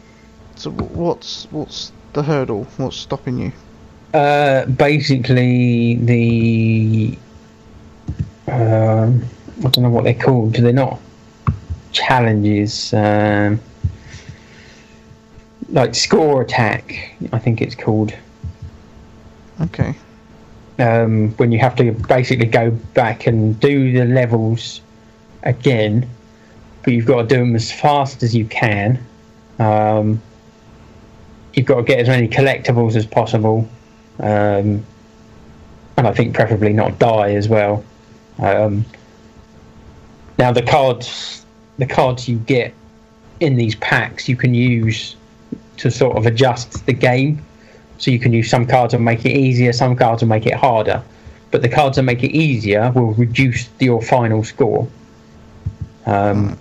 So what's what's the hurdle? What's stopping you? Uh, basically, the um, I don't know what they're called. They're not challenges. Um, like score attack, I think it's called. Okay. Um, when you have to basically go back and do the levels again, but you've got to do them as fast as you can. Um, you've got to get as many collectibles as possible, um, and I think preferably not die as well. Um, now the cards, the cards you get in these packs, you can use to sort of adjust the game. So you can use some cards will make it easier, some cards will make it harder. But the cards that make it easier will reduce your final score. Um,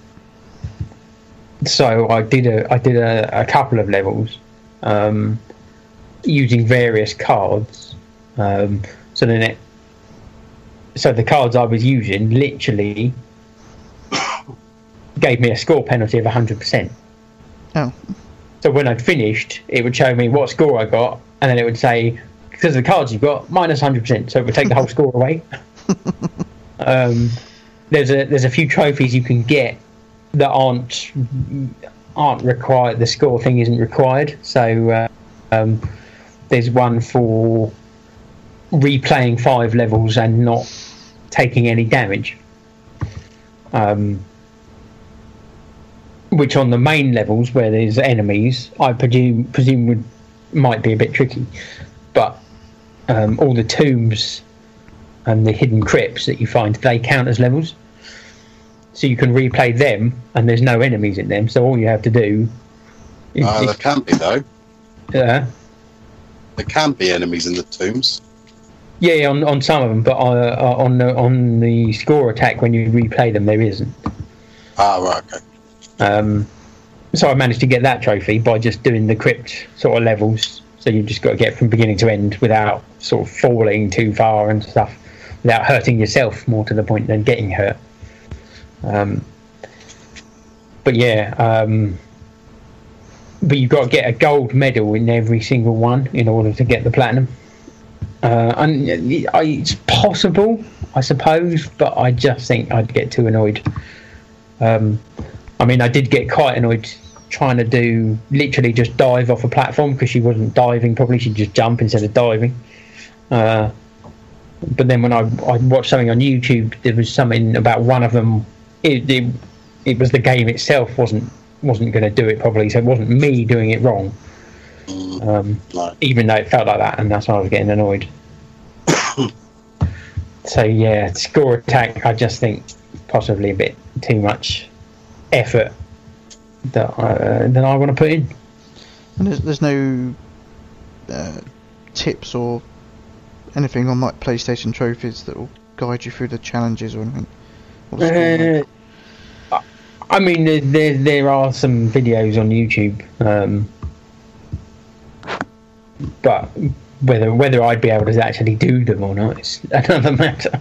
so I did a I did a, a couple of levels um, using various cards. Um, so then it so the cards I was using literally gave me a score penalty of hundred percent. Oh. So when I'd finished, it would show me what score I got, and then it would say, because of the cards you've got, minus 100%. So it would take the whole score away. um, there's a there's a few trophies you can get that aren't aren't required. The score thing isn't required. So uh, um, there's one for replaying five levels and not taking any damage. Um, which on the main levels where there's enemies, I presume presume would might be a bit tricky, but um, all the tombs and the hidden crypts that you find they count as levels, so you can replay them, and there's no enemies in them. So all you have to do is, Uh, there can be though. Yeah. There can be enemies in the tombs. yeah, on on some of them, but uh, uh, on the on the score attack when you replay them, there isn't. Ah, right, okay. Um, so I managed to get that trophy by just doing the crypt sort of levels. So you've just got to get from beginning to end without sort of falling too far and stuff, without hurting yourself more to the point than getting hurt. Um, but yeah, um, but you've got to get a gold medal in every single one in order to get the platinum. Uh, and it's possible, I suppose, but I just think I'd get too annoyed. Um, I mean, I did get quite annoyed trying to do literally just dive off a platform because she wasn't diving properly. She'd just jump instead of diving. Uh, but then when I, I watched something on YouTube, there was something about one of them. It, it, it was the game itself wasn't wasn't going to do it properly, so it wasn't me doing it wrong. Um, No. even though it felt like that, and that's why I was getting annoyed. so yeah, score attack. I just think possibly a bit too much effort that I, uh, that I want to put in. And there's, there's no uh, tips or anything on like PlayStation trophies that will guide you through the challenges or anything. Or the story. Uh, I- I mean, there, there there are some videos on YouTube, um, but whether whether I'd be able to actually do them or not is another matter.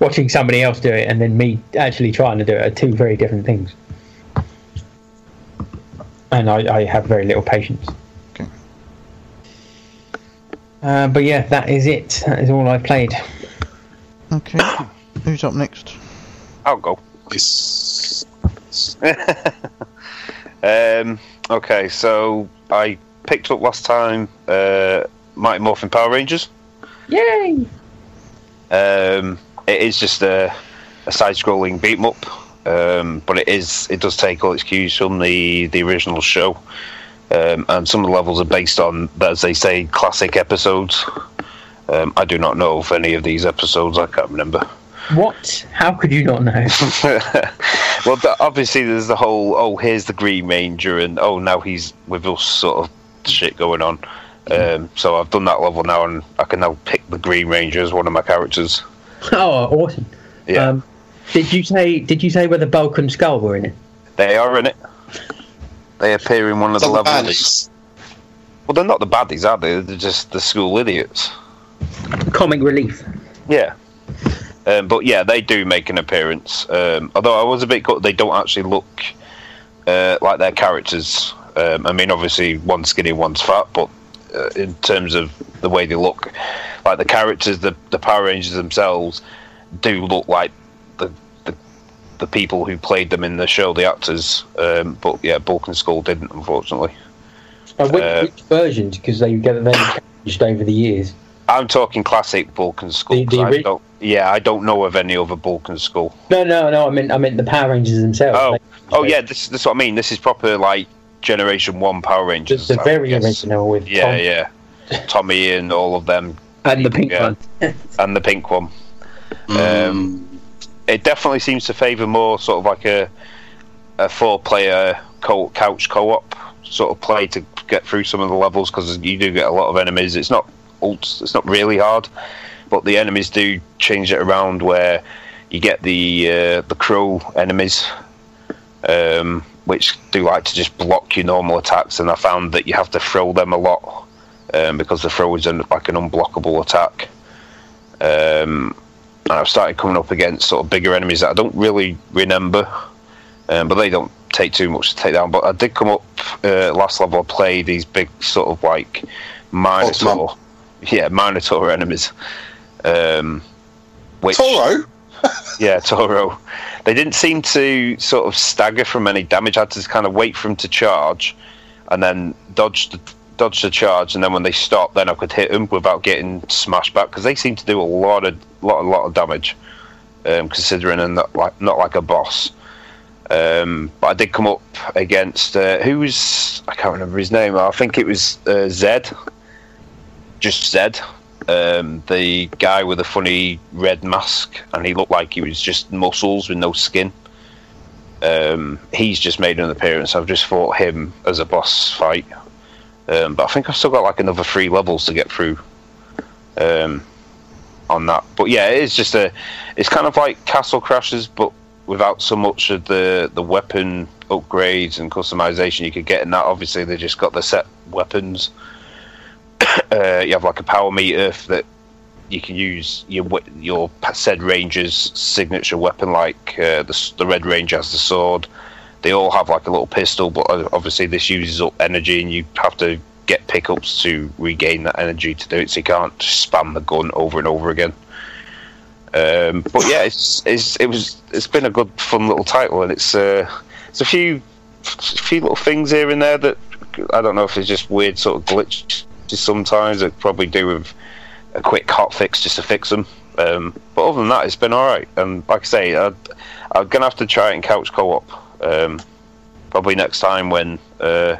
Watching somebody else do it and then me actually trying to do it are two very different things. And I, I have very little patience. Okay. Uh, but yeah, that is it. That is all I've played. Okay. Who's up next? I'll go. It's, um, okay, so I picked up last time uh, Mighty Morphin Power Rangers. Yay! Um, it is just a, a side-scrolling beat 'em up, um, but it is it does take all its cues from the the original show, um, and some of the levels are based on, as they say, classic episodes. Um, I do not know of any of these episodes. I can't remember. What? How could you not know? well, th- obviously, there's the whole oh, here's the Green Ranger, and oh, now he's with us sort of shit going on. Um, so I've done that level now, and I can now pick the Green Ranger as one of my characters. Oh, awesome! Yeah, Um, did you say? Did you say whether Bulk and Skull were in it? they are in it. They appear in one of the the levels. baddies. Well, they're not the baddies, are they? They're just the school idiots. Comic relief. Yeah. Um, but yeah, they do make an appearance. Um, although I was a bit cut, they don't actually look uh, like their characters. Um, I mean, obviously, one's skinny, one's fat, but uh, in terms of the way they look, like the characters, the, the Power Rangers themselves do look like the, the the people who played them in the show, the actors. Um, but yeah, Bulk and Skull didn't, unfortunately. Uh, which, Uh, which versions? Because they get them changed over the years. I'm talking classic Balkan school. Skull. The- the 'cause I ori- don't, yeah, I don't know of any other Bulk and Skull. No, no, no. I mean, I meant the Power Rangers themselves. Oh, They- oh yeah, this, this is what I mean. This is proper like Generation One Power Rangers. just the very original with Yeah, Tom yeah. Tommy and all of them, and the pink Yeah. one. and the pink one. Um, It definitely seems to favour more sort of like a a four player co- couch co op sort of play to get through some of the levels because you do get a lot of enemies. It's not ult- it's not really hard, but the enemies do change it around where you get the uh, the crow enemies, um, which do like to just block your normal attacks, and I found that you have to throw them a lot um, because the throw is an, like an unblockable attack. Um, and I've started coming up against sort of bigger enemies that I don't really remember, um, but they don't take too much to take down. But I did come up uh, last level. I played these big sort of like minus Minotaur, yeah, Minotaur enemies. Um, which, Toro? yeah, Toro. They didn't seem to sort of stagger from any damage. I had to kind of wait for them to charge, and then dodge the dodge the charge, and then when they stopped, then I could hit them without getting smashed back because they seem to do a lot of lot a lot of damage, um, considering they're not like not like a boss. Um, but I did come up against uh, who was I can't remember his name. I think it was uh, Zedd, just Zedd, um, the guy with the funny red mask, and he looked like he was just muscles with no skin. Um, he's just made an appearance. I've just fought him as a boss fight, um, but I think I've still got like another three levels to get through um, on that. But yeah, it is just a. It's kind of like Castle Crashers, but without so much of the the weapon upgrades and customization you could get in that. Obviously, they just got the set weapons. uh, you have like a power meter that you can use your your said ranger's signature weapon, like uh, the the Red Ranger has the sword. They all have like a little pistol, but uh, obviously this uses up energy, and you have to get pickups to regain that energy to do it. So you can't spam the gun over and over again. Um, but yeah, it's, it's it was it's been a good fun little title, and it's uh, it's a few few little things here and there that I don't know if it's just weird sort of glitches sometimes. I probably do with a quick hot fix just to fix them. Um, but other than that, it's been all right. And like I say, I, I'm gonna have to try it in couch co-op. Um, probably next time when uh,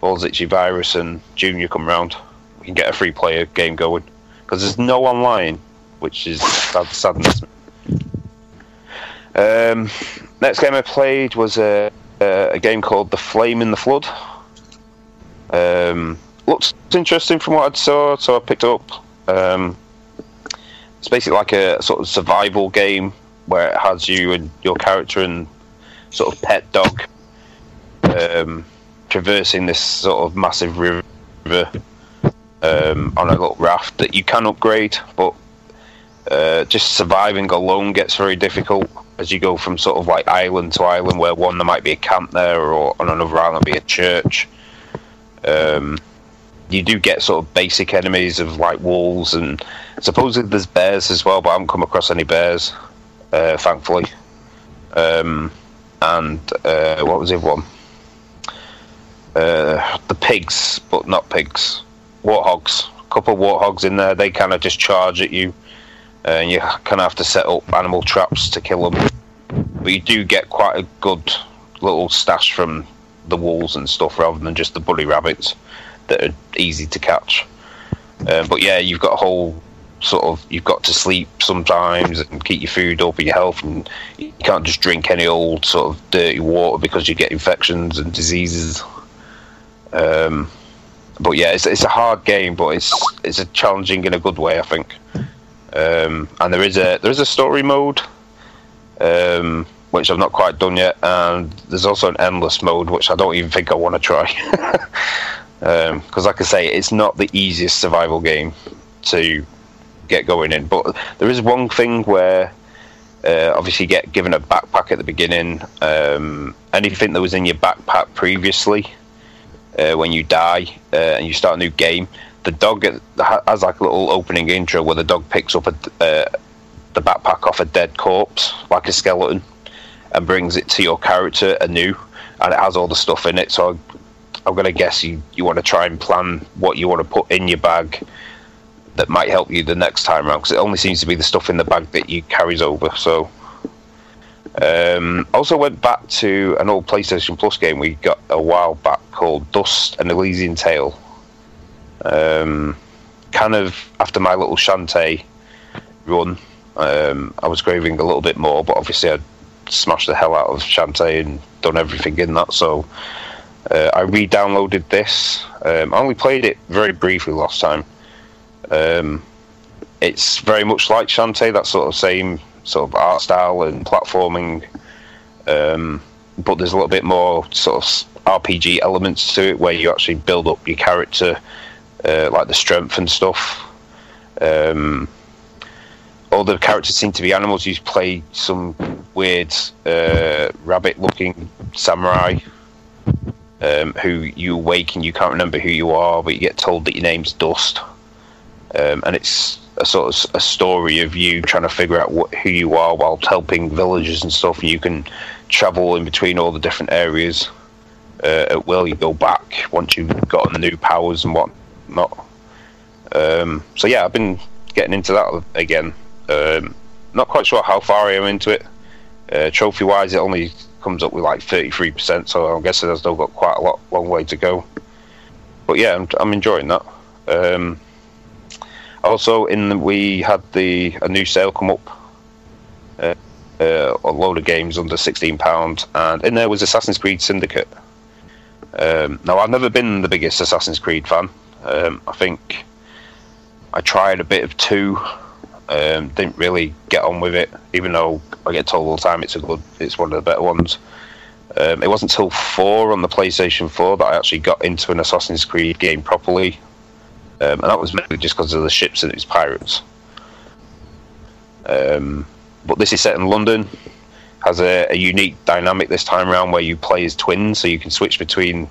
Balls Itchy Virus and Junior come round, we can get a free player game going because there's no online, which is sad sadness. Um, next game I played was a, a, a game called The Flame in the Flood. Um, looks interesting from what I saw, so I picked up. Um, it's basically like a sort of survival game where it has you and your character and sort of pet dog um, traversing this sort of massive river um, on a little raft that you can upgrade, but uh, just surviving alone gets very difficult as you go from sort of like island to island, where one there might be a camp there, or on another island be a church. Um, you do get sort of basic enemies of like wolves, and supposedly there's bears as well, but I haven't come across any bears, uh, thankfully. Um, and uh, what was the other one? Uh, the pigs, but not pigs. Warthogs. A couple of warthogs in there. They kind of just charge at you, uh, and you kind of have to set up animal traps to kill them. But you do get quite a good little stash from the walls and stuff, rather than just the bully rabbits that are easy to catch. Um, but yeah, you've got a whole sort of you've got to sleep sometimes and keep your food up and your health, and you can't just drink any old sort of dirty water because you get infections and diseases. Um, but yeah, it's, it's a hard game, but it's it's a challenging in a good way, I think. Um, and there is a there is a story mode, um, which I've not quite done yet, and there's also an endless mode, which I don't even think I want to try. Because, like I say, it's not the easiest survival game to get going in. But there is one thing where uh, obviously you get given a backpack at the beginning. Um, anything that was in your backpack previously, uh, when you die uh, and you start a new game, the dog has like a little opening intro where the dog picks up a, uh, the backpack off a dead corpse, like a skeleton, and brings it to your character anew, and it has all the stuff in it. So I'm gonna guess you you want to try and plan what you want to put in your bag that might help you the next time around because it only seems to be the stuff in the bag that you carries over. So, um, also went back to an old PlayStation Plus game we got a while back called Dust and Elysian Tail. Um, kind of after my little Shantae run, um, I was craving a little bit more, but obviously I smashed the hell out of Shantae and done everything in that. So uh, I re-downloaded this. Um, I only played it very briefly last time. Um, it's very much like Shantae, that sort of same sort of art style and platforming, um, but there's a little bit more sort of RPG elements to it where you actually build up your character, uh, like the strength and stuff. Um, all the characters seem to be animals. You play some weird uh, rabbit-looking samurai um, who you wake and you can't remember who you are, but you get told that your name's Dust um, and it's a sort of a story of you trying to figure out what, who you are while helping villagers and stuff. And you can travel in between all the different areas uh, at will. You go back once you've gotten new powers and whatnot. Um, so yeah, I've been getting into that again. Um, not quite sure how far I am into it. Uh, trophy wise, it only comes up with like 33%, so I'm guessing I've still got quite a lot, long way to go. But yeah, I'm, I'm enjoying that. Um, also, in the, we had the a new sale come up. Uh, uh, a load of games under sixteen pound, and in there was Assassin's Creed Syndicate. Um, now, I've never been the biggest Assassin's Creed fan. Um, I think I tried a bit of two, um, didn't really get on with it, even though I get told all the time it's a good, it's one of the better ones. Um, it wasn't until four on the PlayStation Four that I actually got into an Assassin's Creed game properly um, and that was mainly just because of the ships and its pirates. Um, but this is set in London, has a, a, unique dynamic this time around where you play as twins, so you can switch between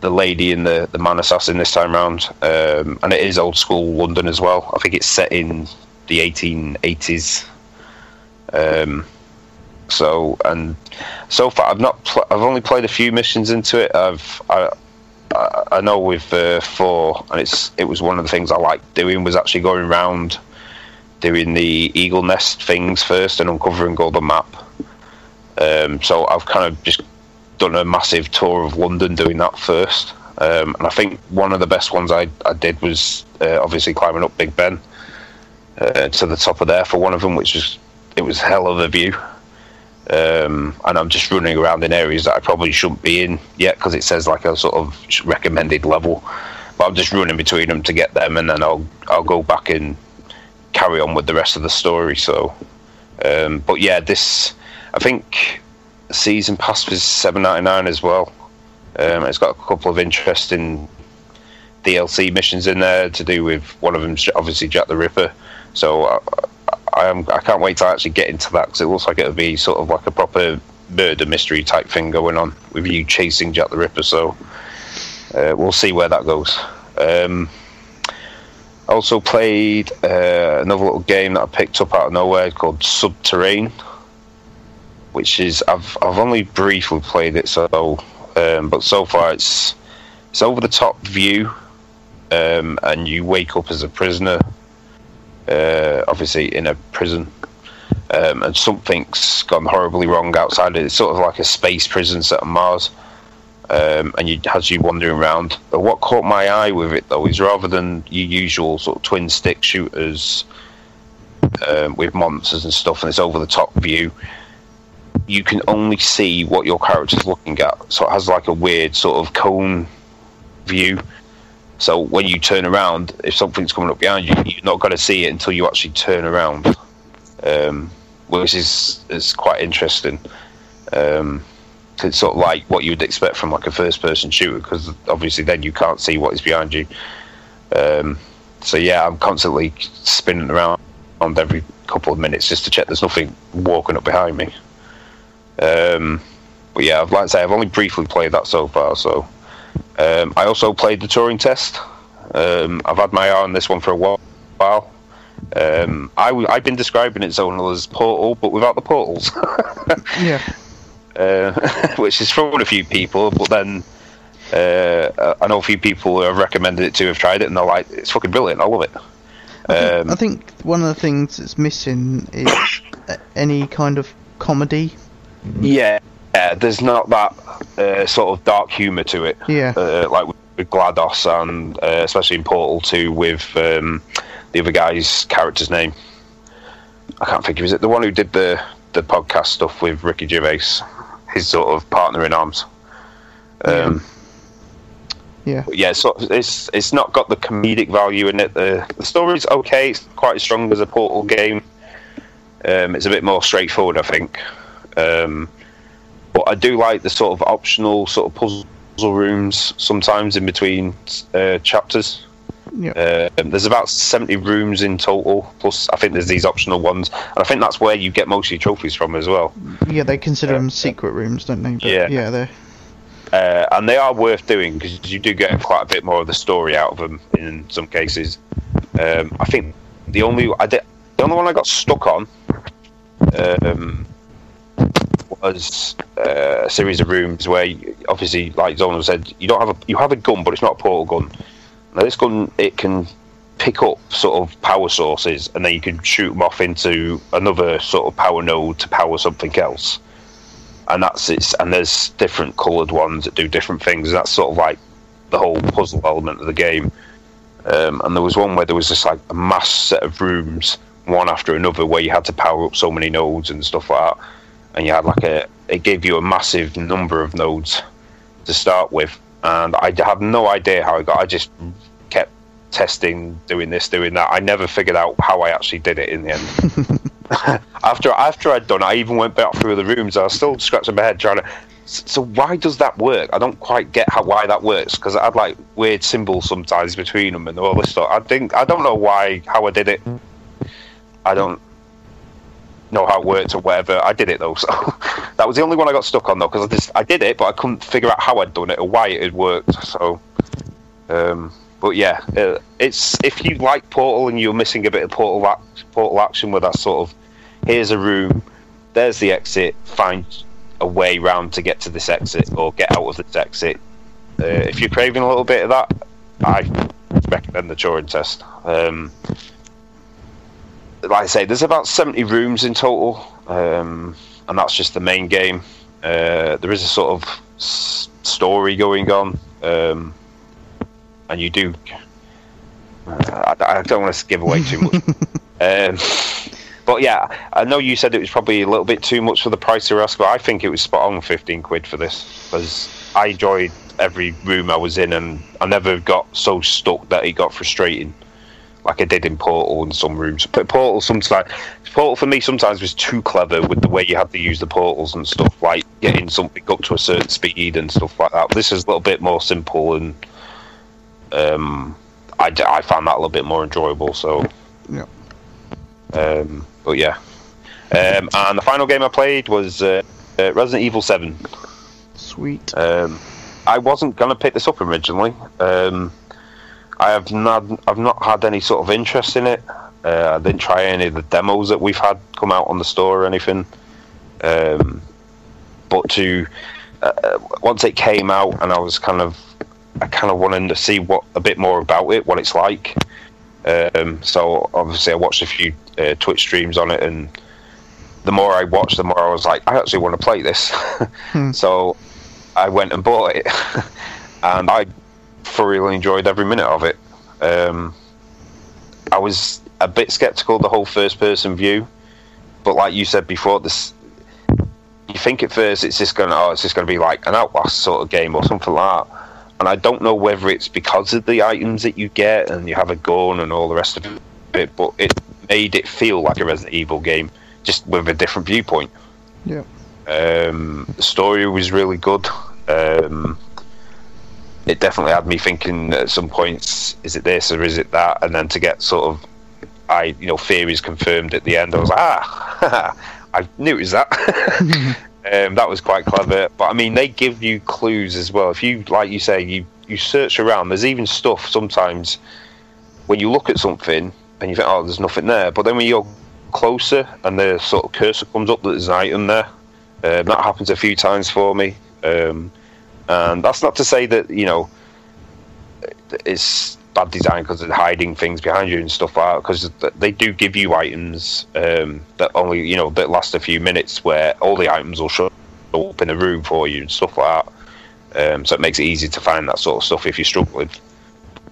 the lady and the, the man assassin this time around. Um, and it is old school London as well. I think it's set in the 1880s. Um, so and so far, I've not. Pl- I've only played a few missions into it. I've I, I know with uh, four, and it's it was one of the things I liked doing was actually going around doing the eagle nest things first and uncovering all the map. Um, so I've kind of just done a massive tour of London doing that first, um, and I think one of the best ones I, I did was uh, obviously climbing up Big Ben uh, to the top of there for one of them, which was it was hell of a view. um, and I'm just running around in areas that I probably shouldn't be in yet because it says like a sort of recommended level. But I'm just running between them to get them, and then I'll I'll go back and carry on with the rest of the story. So, um, but yeah, this I think season pass was seven ninety nine as well. Um, it's got a couple of interesting DLC missions in there to do with one of them, obviously Jack the Ripper. So I, I am I can't wait to actually get into that because it looks like it'll be sort of like a proper murder mystery type thing going on with you chasing Jack the Ripper. So uh, we'll see where that goes. Um, also played uh, another little game that I picked up out of nowhere called Subterrane, which is I've I've only briefly played it so um, but so far it's it's over the top view um, and you wake up as a prisoner uh, obviously in a prison um, and something's gone horribly wrong outside. It's sort of like a space prison set on Mars um, and you has you wandering around. But what caught my eye with it though is rather than your usual sort of twin stick shooters um, with monsters and stuff, and it's over the top view. You can only see what your character's looking at, so it has like a weird sort of cone view. So when you turn around, if something's coming up behind you, you're not going to see it until you actually turn around, um, which is is quite interesting. Um, it's sort of like what you would expect from like a first-person shooter, because obviously then you can't see what is behind you. Um, so yeah, I'm constantly spinning around every couple of minutes just to check there's nothing walking up behind me. Um, but yeah, I'd like to say I've only briefly played that so far. So um, I also played the Turing test. Um, I've had my eye on this one for a while. Um, I w- I've been describing it zonal as Portal, but without the portals. Yeah. uh, which has thrown a few people. But then uh, I know a few people who have recommended it to have tried it, and they're like, "It's fucking brilliant. I love it." I think, Um, I think one of the things that's missing is any kind of comedy. Yeah, yeah. There's not that uh, sort of dark humour to it, Yeah. uh, like with, GLaDOS and uh, especially in Portal Two with um, the other guy's character's name. I can't think of is it the one who did the the podcast stuff with Ricky Gervais, his sort of partner in arms. Um, Yeah. but yeah, so it's it's not got the comedic value in it. The the story's okay. It's quite as strong as a Portal game. Um, it's a bit more straightforward, I think. Um, but I do like the sort of optional sort of puzzle rooms sometimes in between uh, chapters. Yeah. Um, there's about 70 rooms in total, plus I think there's these optional ones, and I think that's where you get most of your trophies from as well. Yeah, they consider them secret rooms, don't they? But Yeah. Yeah, they're. uh, and they are worth doing because you do get quite a bit more of the story out of them in some cases. Um, I think the only I did, the only one I got stuck on um, was uh, a series of rooms where, you, obviously, like Zonal said, you don't have a you have a gun, but it's not a portal gun. Now this gun it can pick up sort of power sources, and then you can shoot them off into another sort of power node to power something else and that's it's and there's different coloured ones that do different things. That's sort of like the whole puzzle element of the game. Um, and there was one where there was just like a mass set of rooms, one after another, where you had to power up so many nodes and stuff like that. And you had like a it gave you a massive number of nodes to start with, and I have no idea how I got. I just kept testing, doing this, doing that. I never figured out how I actually did it in the end after after I'd done, it, I even went back through the rooms. I was still scratching my head trying to. So why does that work? I don't quite get how why that works because I had like weird symbols sometimes between them and all this stuff. I think I don't know why how I did it. I don't know how it worked or whatever. I did it though, so that was the only one I got stuck on though because I just I did it, but I couldn't figure out how I'd done it or why it had worked. So, um, but yeah, uh, it's if you like Portal and you're missing a bit of Portal ac- Portal action with that sort of here's a room, there's the exit, find a way round to get to this exit or get out of this exit. Uh, if you're craving a little bit of that, I recommend the Turing test. Um, like I say, there's about 70 rooms in total, um, and that's just the main game. Uh, there is a sort of s- story going on, um, and you do. Uh, I, I don't want to give away too much. Um, but yeah, I know you said it was probably a little bit too much for the price you were asking, but I think it was spot on 15 quid for this because I enjoyed every room I was in, and I never got so stuck that it got frustrating, like I did in Portal in some rooms. But Portal sometimes, Portal for me sometimes was too clever with the way you had to use the portals and stuff, like getting something up to a certain speed and stuff like that. This is a little bit more simple, and um, I, d- I found that a little bit more enjoyable. So, Yeah. um, but yeah. Um, and the final game I played was uh, uh, Resident Evil 7. Sweet. Um, I wasn't gonna pick this up originally. Um, I have not, I've not had any sort of interest in it. Uh, I didn't try any of the demos that we've had come out on the store or anything. Um, but to uh, uh, once it came out, and I was kind of, I kind of wanted to see what a bit more about it, what it's like. Um, so obviously, I watched a few uh, Twitch streams on it, and the more I watched, the more I was like, I actually want to play this. So I went and bought it, and I thoroughly enjoyed every minute of it. Um, I was a bit skeptical of the whole first-person view, but like you said before, this you think at first it's just gonna oh, it's just gonna be like an Outlast sort of game or something like that. And I don't know whether it's because of the items that you get and you have a gun and all the rest of it, but it made it feel like a Resident Evil game, just with a different viewpoint. Yeah. Um, the story was really good. Um, it definitely had me thinking at some points, is it this or is it that? And then to get sort of, I you know, theories confirmed at the end. I was like, ah, I knew it was that. um, that was quite clever. But I mean, they give you clues as well. If you, like you say, you you search around. There's even stuff sometimes when you look at something and you think, oh, there's nothing there. But then when you're closer and the sort of cursor comes up that there's an item there, um, that happens a few times for me. Um, and that's not to say that you know it's bad design because it's hiding things behind you and stuff like that. Because they do give you items um, that only you know that last a few minutes, where all the items will show up in a room for you and stuff like that. Um, so it makes it easy to find that sort of stuff if you're struggling.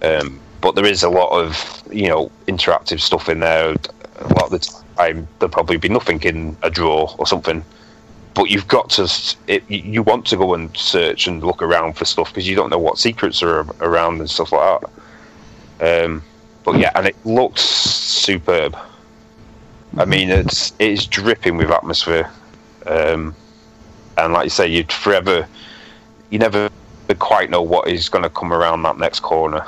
Um, but there is a lot of you know interactive stuff in there. A lot of the time there'll probably be nothing in a drawer or something but you've got to it, you- want to go and search and look around for stuff because you don't know what secrets are around and stuff like that. Um, but yeah and it looks superb. I mean it's it's dripping with atmosphere. Um, and like you say you'd forever you never quite know what is going to come around that next corner.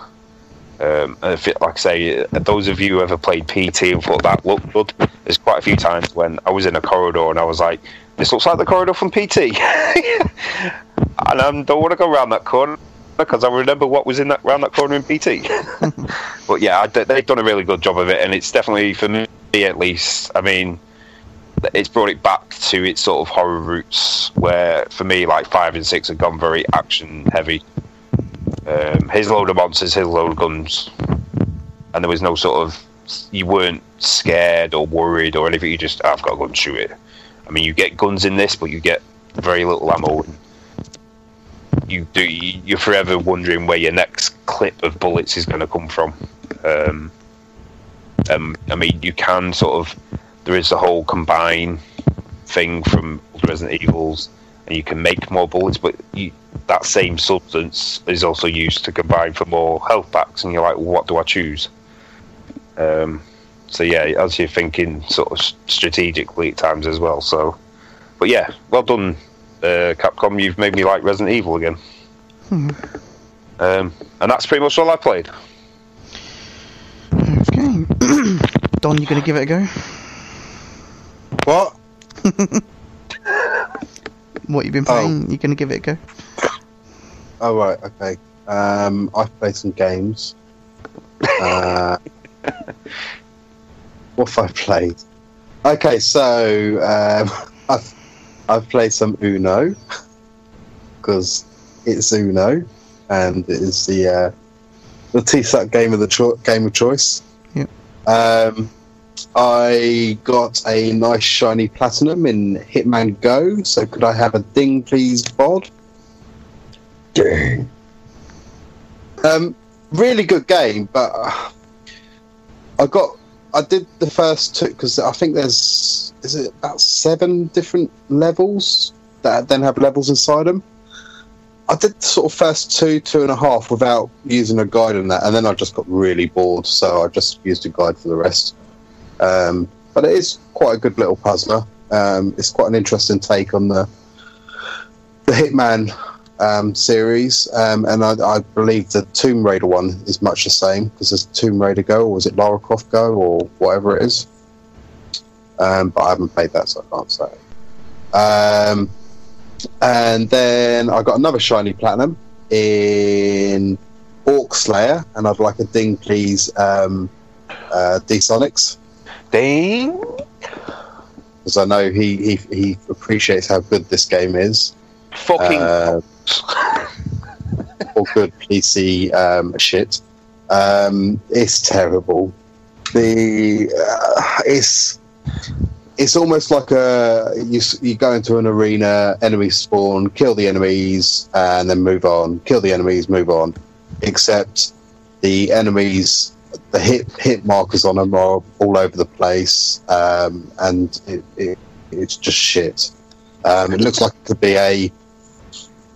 Um, and if it, like I say, those of you who ever played PT and thought that looked good, there's quite a few times when I was in a corridor and I was like, "This looks like the corridor from PT," and I don't want to go around that corner because I remember what was in that around that corner in PT. but yeah, they've done a really good job of it, and it's definitely for me at least. I mean, it's brought it back to its sort of horror roots, where for me, like five and six have gone very action heavy. Um, his load of monsters, his load of guns, and there was no sort of you weren't scared or worried or anything. You just "Oh, I've got to go and shoot it. I mean, you get guns in this, but you get very little ammo. You do. You're forever wondering where your next clip of bullets is going to come from. Um, um, I mean, you can sort of. There is the whole combine thing from Resident Evils, and you can make more bullets, but you, that same substance is also used to combine for more health packs, and you're like, what do I choose? Um, so yeah, as you're thinking sort of strategically at times as well. So, but yeah, well done, uh, Capcom. You've made me like Resident Evil again. Um, and that's pretty much all I played. Okay. Don, you gonna give it a go? What? What you've been Oh. playing? You gonna give it a go? Oh right, okay. Um, I've played some games. Uh, what have I played? Okay, so um, I've I've played some Uno because it's Uno and it is the uh, the TSAT game of the cho- game of choice. Yep. Um, I got a nice shiny platinum in Hitman Go. So could I have a ding, please, Bod? Dang. Um, really good game, but uh, I got I did the first two because I think there's is it about seven different levels that then have levels inside them. I did sort of first two, two and a half without using a guide on that, and then I just got really bored, so I just used a guide for the rest. Um, but it is quite a good little puzzler. Um, it's quite an interesting take on the the Hitman um, series, um, and I, I believe the Tomb Raider one is much the same because there's Tomb Raider Go, or was it Lara Croft Go, or whatever it is. Um, but I haven't played that, so I can't say. Um, and then I got another shiny platinum in Orc Slayer, and I'd like a ding, please, um, uh, D Sonics, Ding. because I know he, he he appreciates how good this game is. Fucking. Uh, or good PC um, shit. Um, it's terrible. The uh, it's it's almost like a you you go into an arena, enemies spawn, kill the enemies, and then move on. Kill the enemies, move on. Except the enemies, the hit hit markers on them are all over the place, um, and it, it, it's just shit. Um, it looks like it could be a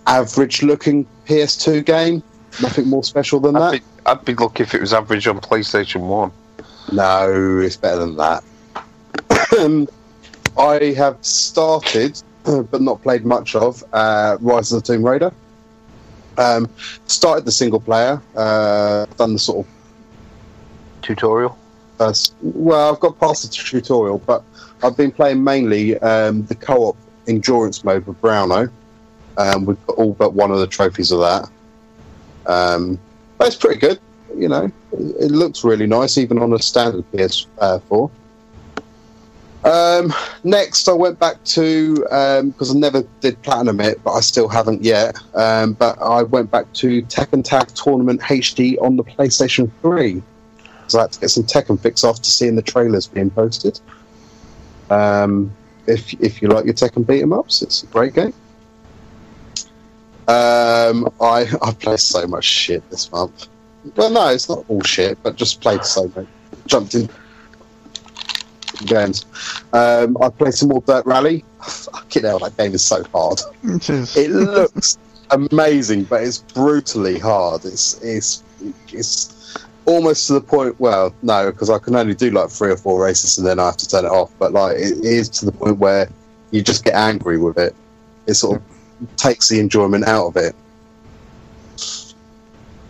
average looking PS2 game. Nothing more special than that. I'd, be, I'd be lucky if it was average on PlayStation 1. No, it's better than that. Um, I have started, but not played much of, uh, Rise of the Tomb Raider. Um, started the single player, uh, done the sort of Tutorial? first. Well, I've got past the tutorial, but I've been playing mainly um, the co-op endurance mode with Browno. Um, we've got all but one of the trophies of that. Um, it's pretty good. You know, it, it looks really nice, even on a standard PS4. Um, next, I went back to because I never did platinum it, but I still haven't yet. Um, but I went back to Tekken Tag Tournament HD on the PlayStation 3 because I had to get some Tekken fix after seeing the trailers being posted. Um, if if you like your Tekken beat 'em ups, it's a great game. Um, I I played so much shit this month. Well, no, it's not all shit, but just played so much. Jumped in games. Um, I played some more Dirt Rally. Fucking hell, that game is so hard. It looks amazing, but it's brutally hard. It's it's it's almost to the point. Well, no, because I can only do like three or four races and then I have to turn it off. But like, it is to the point where you just get angry with it. It's sort of takes the enjoyment out of it.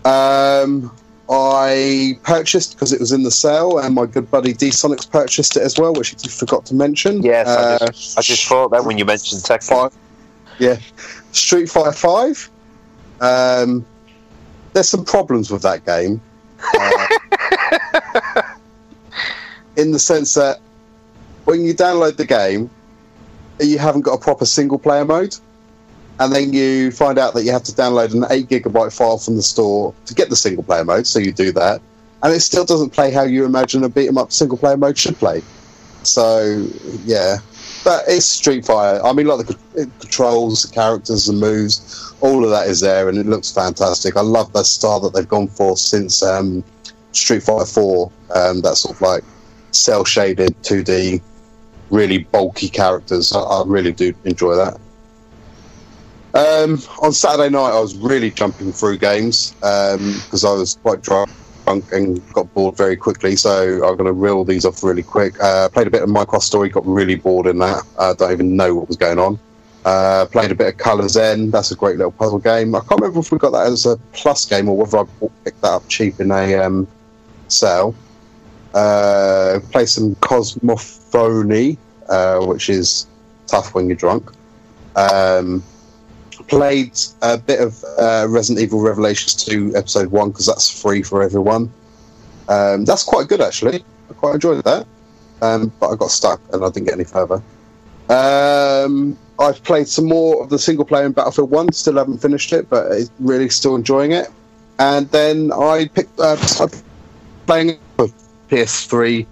Um, I purchased because it was in the sale, and my good buddy D Sonics purchased it as well, which he forgot to mention. Yes, I Uh, just, I just thought that when you mentioned Tekken. Five. Yeah, Street Fighter Five. Um, there's some problems with that game, uh, in the sense that when you download the game, you haven't got a proper single player mode, and then you find out that you have to download an eight gigabyte file from the store to get the single player mode. So you do that, and it still doesn't play how you imagine a beat 'em up single player mode should play. So yeah, but it's Street Fighter. I mean, like the controls, the characters, the moves, all of that is there, and it looks fantastic. I love the style that they've gone for since um, Street Fighter Four. Um, that sort of like cel shaded, two D, really bulky characters. I, I really do enjoy that. Um, on Saturday night, I was really jumping through games because I was quite drunk and got bored very quickly. So I'm going to reel these off really quick. Uh, played a bit of Minecraft Story, got really bored in that. I don't even know what was going on. Uh, played a bit of Colours End. That's a great little puzzle game. I can't remember if we got that as a plus game or whether I picked that up cheap in a um, sale. Uh, play some Cosmophony, uh, which is tough when you're drunk. Um, played a bit of uh, Resident Evil Revelations 2 Episode 1 because that's free for everyone. Um, that's quite good, actually. I quite enjoyed that. Um, but I got stuck and I didn't get any further. Um, I've played some more of the single player in Battlefield 1, still haven't finished it, but really still enjoying it. And then I picked uh, playing with PS3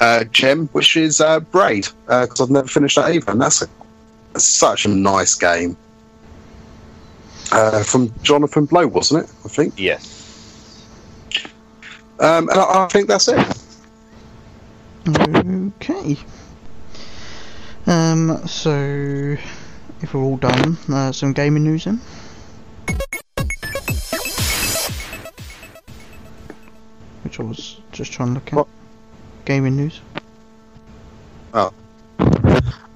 uh, gem, which is uh, Braid, because I've never finished that either. And that's, a, that's such a nice game. Uh, from Jonathan Blow, wasn't it? I think. Yes. Um, and I, I think that's it. Okay. Um, so, if we're all done, uh, some gaming news then. Which I was just trying to look at. What? Gaming news.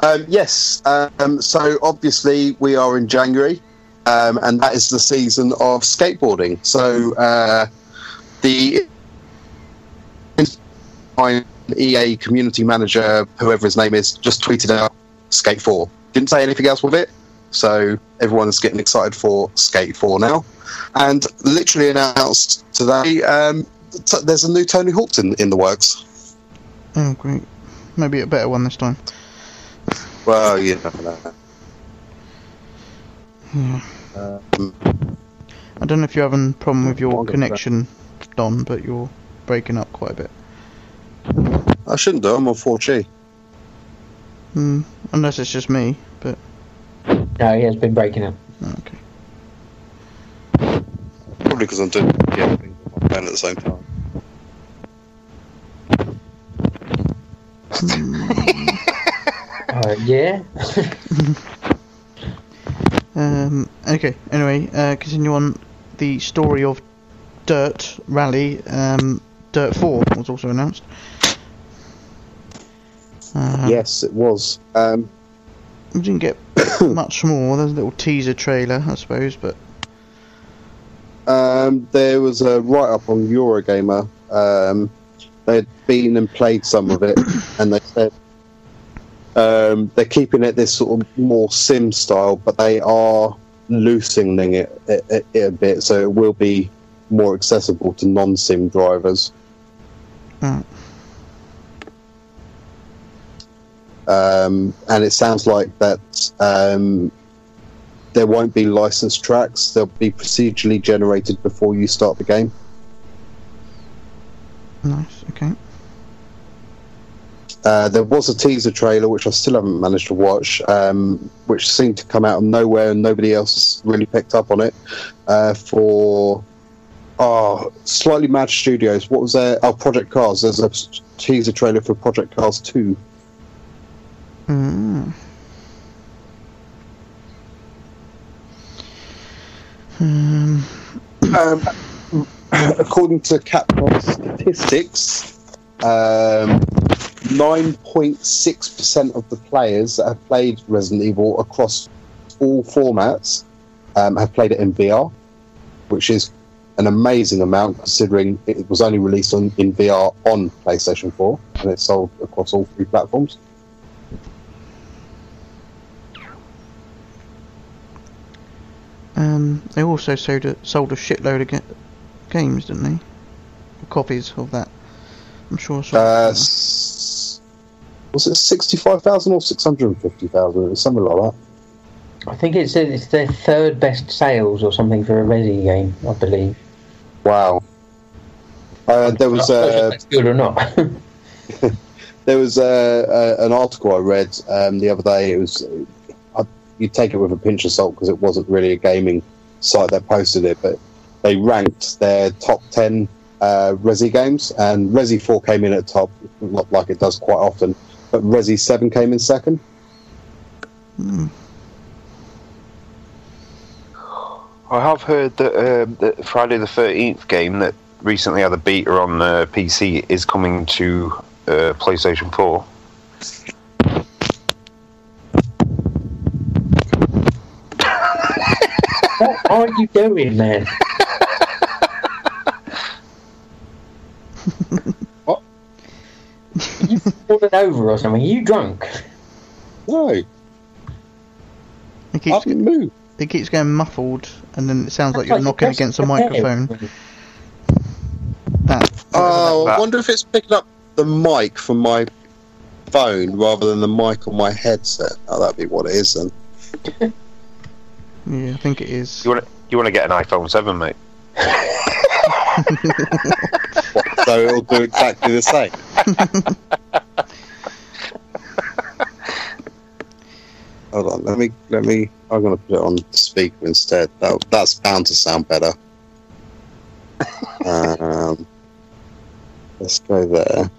Um, yes. Um, so obviously we are in January, um, and that is the season of skateboarding. So uh, the EA community manager, whoever his name is, just tweeted out Skate 4. Didn't say anything else with it. So everyone's getting excited for Skate 4 now, and literally announced today. Um, t- there's a new Tony Hawk's in, in the works. Oh, great. Maybe a better one this time. Well, you never know. Yeah. I don't know if you're having a problem with your connection, Don, but you're breaking up quite a bit. I shouldn't do. I'm on 4G. Hmm. Unless it's just me, but No, he has been breaking up. okay. Probably because I'm doing yeah, things on my phone at the same time. Uh, yeah. Um, okay, anyway, uh, continue on the story of Dirt Rally. Um, Dirt 4 was also announced. Uh, yes, it was. Um, We didn't get much more. There's a little teaser trailer, I suppose, but um, there was a write up on Eurogamer. Um, they'd been and played some of it, and they said um, they're keeping it this sort of more sim style, but they are loosening it, it, it a bit, so it will be more accessible to non sim drivers. Right. um, and it sounds like that um, there won't be licensed tracks. They'll be procedurally generated before you start the game. nice, okay. Uh, there was a teaser trailer which I still haven't managed to watch, um, which seemed to come out of nowhere and nobody else really picked up on it. Uh, for oh, slightly mad studios. What was there? Oh, Project Cars. There's a teaser trailer for Project Cars Two. Mm. Um, Um, according to Capcom statistics, um, 9.6% of the players that have played Resident Evil across all formats um, have played it in VR, which is an amazing amount considering it was only released on, in VR on PlayStation 4 and it's sold across all three platforms. um, they also sold a, sold a shitload of ga- games, didn't they? Copies of that. I'm sure. I saw Uh, was it 65,000 or 650,000? It was something like that. I think it's it's their third best sales or something for a Resi game, I believe. Wow. Uh, there was I'm not sure if uh, that's good or not. there was uh, uh, an article I read um, the other day. It was I, you take it with a pinch of salt because it wasn't really a gaming site that posted it, but they ranked their top ten uh, Resi games, and Resi Four came in at the top, not like it does quite often, but Resi Seven came in second. Hmm. I have heard that um, the Friday the Thirteenth game that recently had a beta on uh, PC is coming to uh, PlayStation Four. what are you doing, man? You fallen over or something? Are you drunk? No, It I keeps didn't move. it keeps getting muffled, and then it sounds like you're knocking against a microphone. That. Oh, I wonder if it's picking up the mic from my phone rather than the mic on my headset. Oh, that'd be what it is then. Yeah, I think it is. You want to you want to get an iPhone Seven, mate? so it'll do exactly the same. Hold on, let me let me. I'm gonna put it on speaker instead. That, that's bound to sound better. um, let's go there.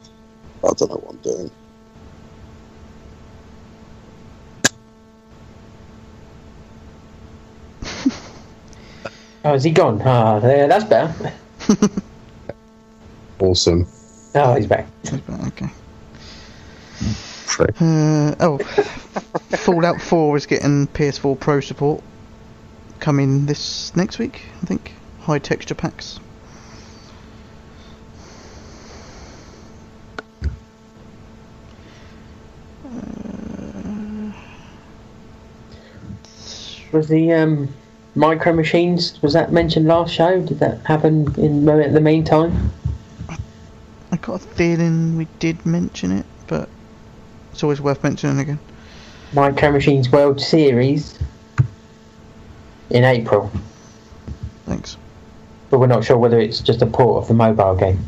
I don't know what I'm doing. Oh, is he gone? Ah, there, that's better. Awesome. Oh, he's back. Okay. So, Uh, oh, Fallout 4 is getting PS4 Pro support coming this next week, I think. High texture packs. Was the um, micro machines? Was that mentioned last show? Did that happen in the meantime? I got a feeling we did mention it, but it's always worth mentioning again. Micro Machines World Series in April, Thanks. but we're not sure whether it's just a port of the mobile game.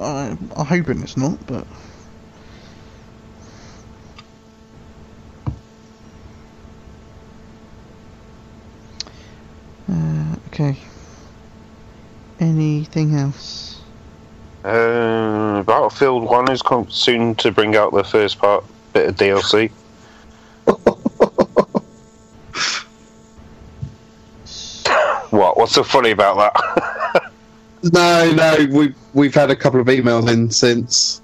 I, I'm hoping it's not, but. Uh, okay. Anything else? Uh, Battlefield 1 is com- soon to bring out the first part bit of DLC. What? What's so funny about that? no, no, we we've had a couple of emails in since.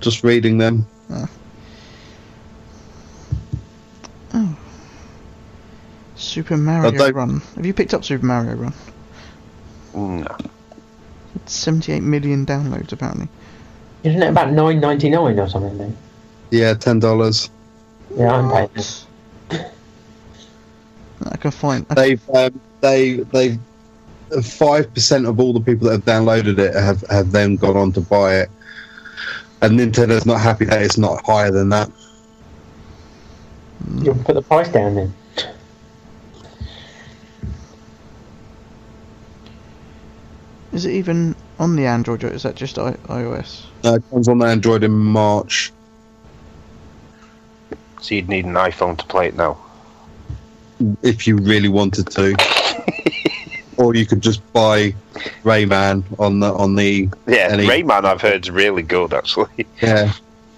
Just reading them. Oh, Super Mario Run. Have you picked up Super Mario Run? No. It's 78 million downloads apparently. Isn't it about nine ninety nine or something? Then? Yeah, ten dollars. Yeah, I'm paying. it. I can find. I, They've um, they they five percent of all the people that have downloaded it have have then gone on to buy it, and Nintendo's not happy that it's not higher than that. You'll put the price down then. Is it even on the Android or is that just I- iOS? Uh, it comes on the Android in March. So you'd need an iPhone to play it now. if you really wanted to. or you could just buy Rayman on the on the Yeah, Any- Rayman I've heard is really good actually. yeah,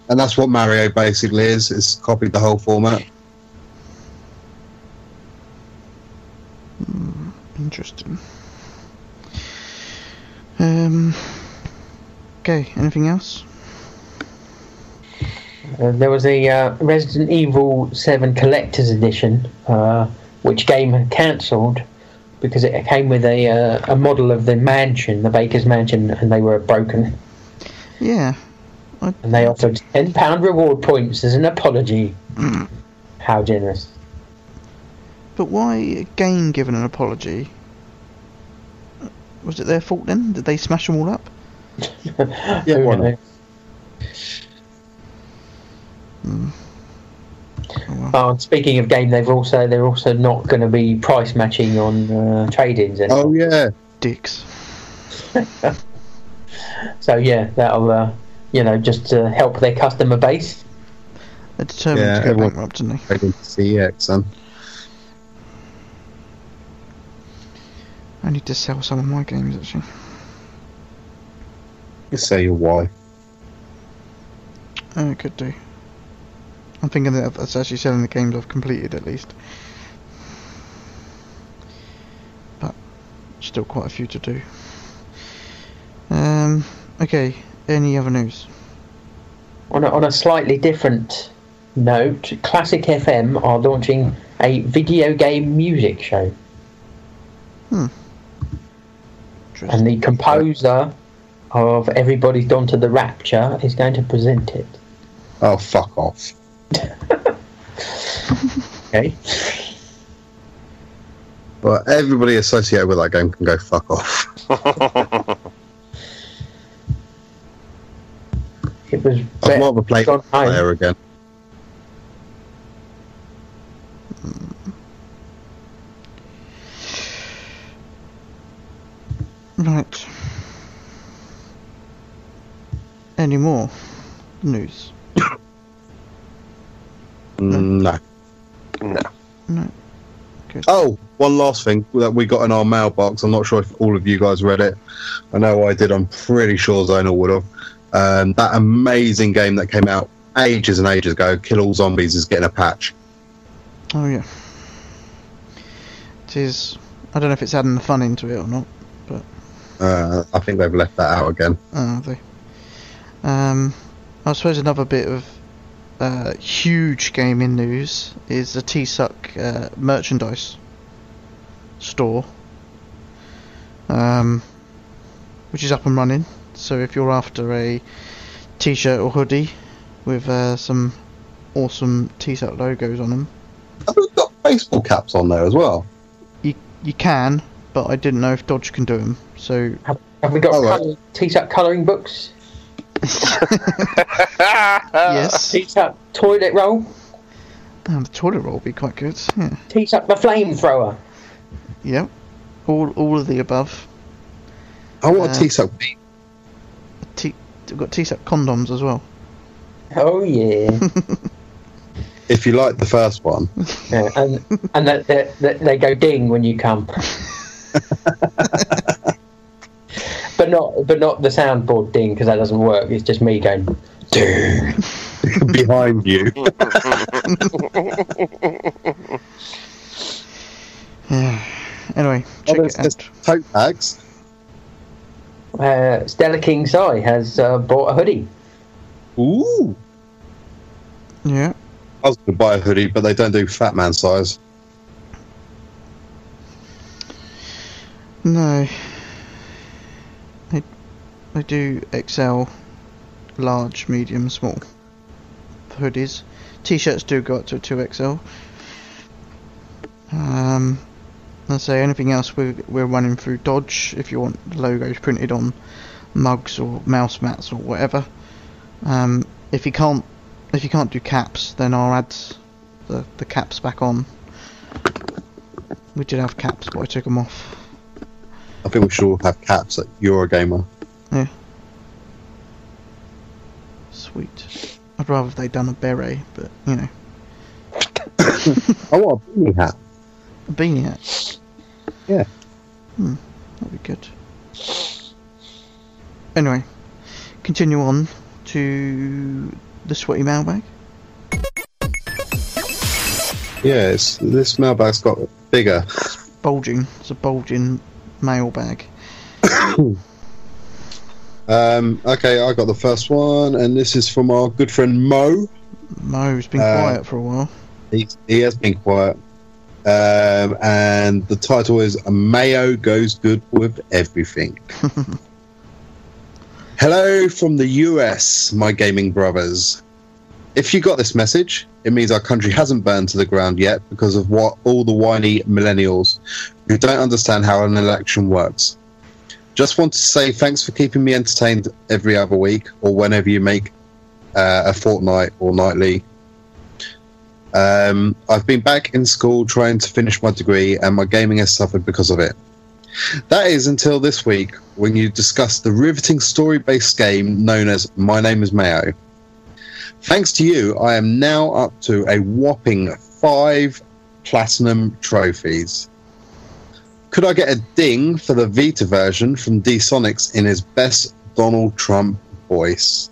and that's what Mario basically is. It's copied the whole format. Interesting. Um. Okay. Anything else? Uh, there was a uh, Resident Evil 7 Collector's Edition, uh, which game had cancelled because it came with a uh, a model of the mansion, the Baker's mansion, and they were broken. Yeah. I, And they offered ten pound reward points as an apology. How generous! But why a game given an apology? Was it their fault then? Did they smash them all up? Yeah, Who why not? knows? Oh, well. Oh, and speaking of game, they've also they're also not going to be price matching on uh, trade-ins anymore. Oh yeah, Dicks. So yeah, that'll uh, you know just uh, help their customer base. They're determined Yeah, to go bankrupt, aren't they? I didn't I need to sell some of my games actually. You say your wife. I could do. I'm thinking that that's actually selling the games I've completed at least. But still quite a few to do. Um. Okay. Any other news? On a, on a slightly different note, Classic FM are launching a video game music show, and the composer of Everybody's Gone to the Rapture is going to present it. Oh fuck off. Okay. But everybody associated with that game can go fuck off. It was I'd rather play John Hine. player again. Right. Any more news? Mm, No. no. No. Oh, one last thing that we got in our mailbox. I'm not sure if all of you guys read it. I know I did. I'm pretty sure Zonal would have. Um, that amazing game that came out ages and ages ago, Kill All Zombies, is getting a patch. Oh yeah. It is. I don't know if it's adding the fun into it or not. Uh, I think they've left that out again. Oh, they? Um, I suppose another bit of uh, huge gaming news is the T-Suck uh, merchandise store, um, which is up and running. So if you're after a T-shirt or hoodie with uh, some awesome T-Suck logos on them, Have got baseball caps on there as well? you you can, but I didn't know if Dodge can do them. So Have we got All right. colour, T-Suck colouring books? yes, T-Suck toilet roll? oh, the toilet roll would be quite good. Yeah. T-Suck the flamethrower? Yep. All all of the above. I want Uh, a T-Suck beat. T- we've got T-Suck condoms as well. Oh yeah. If you like the first one, yeah and and that that that they go ding when you come. but not but not the soundboard ding because that doesn't work. It's just me going ding. behind you. Yeah. Anyway, check there's, it out. tote bags. Uh, Stella King Sai has uh, bought a hoodie. Ooh. Yeah. I was going to buy a hoodie, but they don't do fat man size. No. They do XL, large, medium, small. Hoodies. T-shirts do go up to two XL. Um, let's say anything else we're we're running through Dodge. If you want logos printed on mugs or mouse mats or whatever. Um, if you can't if you can't do caps, then I'll add the the caps back on. We did have caps, but I took them off. I think we should all have caps at Eurogamer. Sweet. I'd rather if they'd done a beret, but you know, I want a beanie hat. a beanie hat. Yeah. Hmm, that'd be good. Anyway, continue on to the sweaty mailbag. Yeah, it's, this mailbag's got bigger. Bulging. It's a bulging mailbag. Um, okay, I got the first one, and this is from our good friend Mo. Mo's been Uh, quiet for a while. He, he has been quiet. Um, and the title is Mayo Goes Good with Everything. Hello from the US, my gaming brothers. If you got this message, it means our country hasn't burned to the ground yet because of what all the whiny millennials who don't understand how an election works. Just want to say thanks for keeping me entertained every other week or whenever you make uh, a fortnight or nightly um, I've been back in school trying to finish my degree, and my gaming has suffered because of it. That is until this week when you discussed the riveting story based game known as My Name is Mayo. Thanks to you, I am now up to a whopping five platinum trophies. Could I get a ding for the Vita version from D Sonics in his best Donald Trump voice?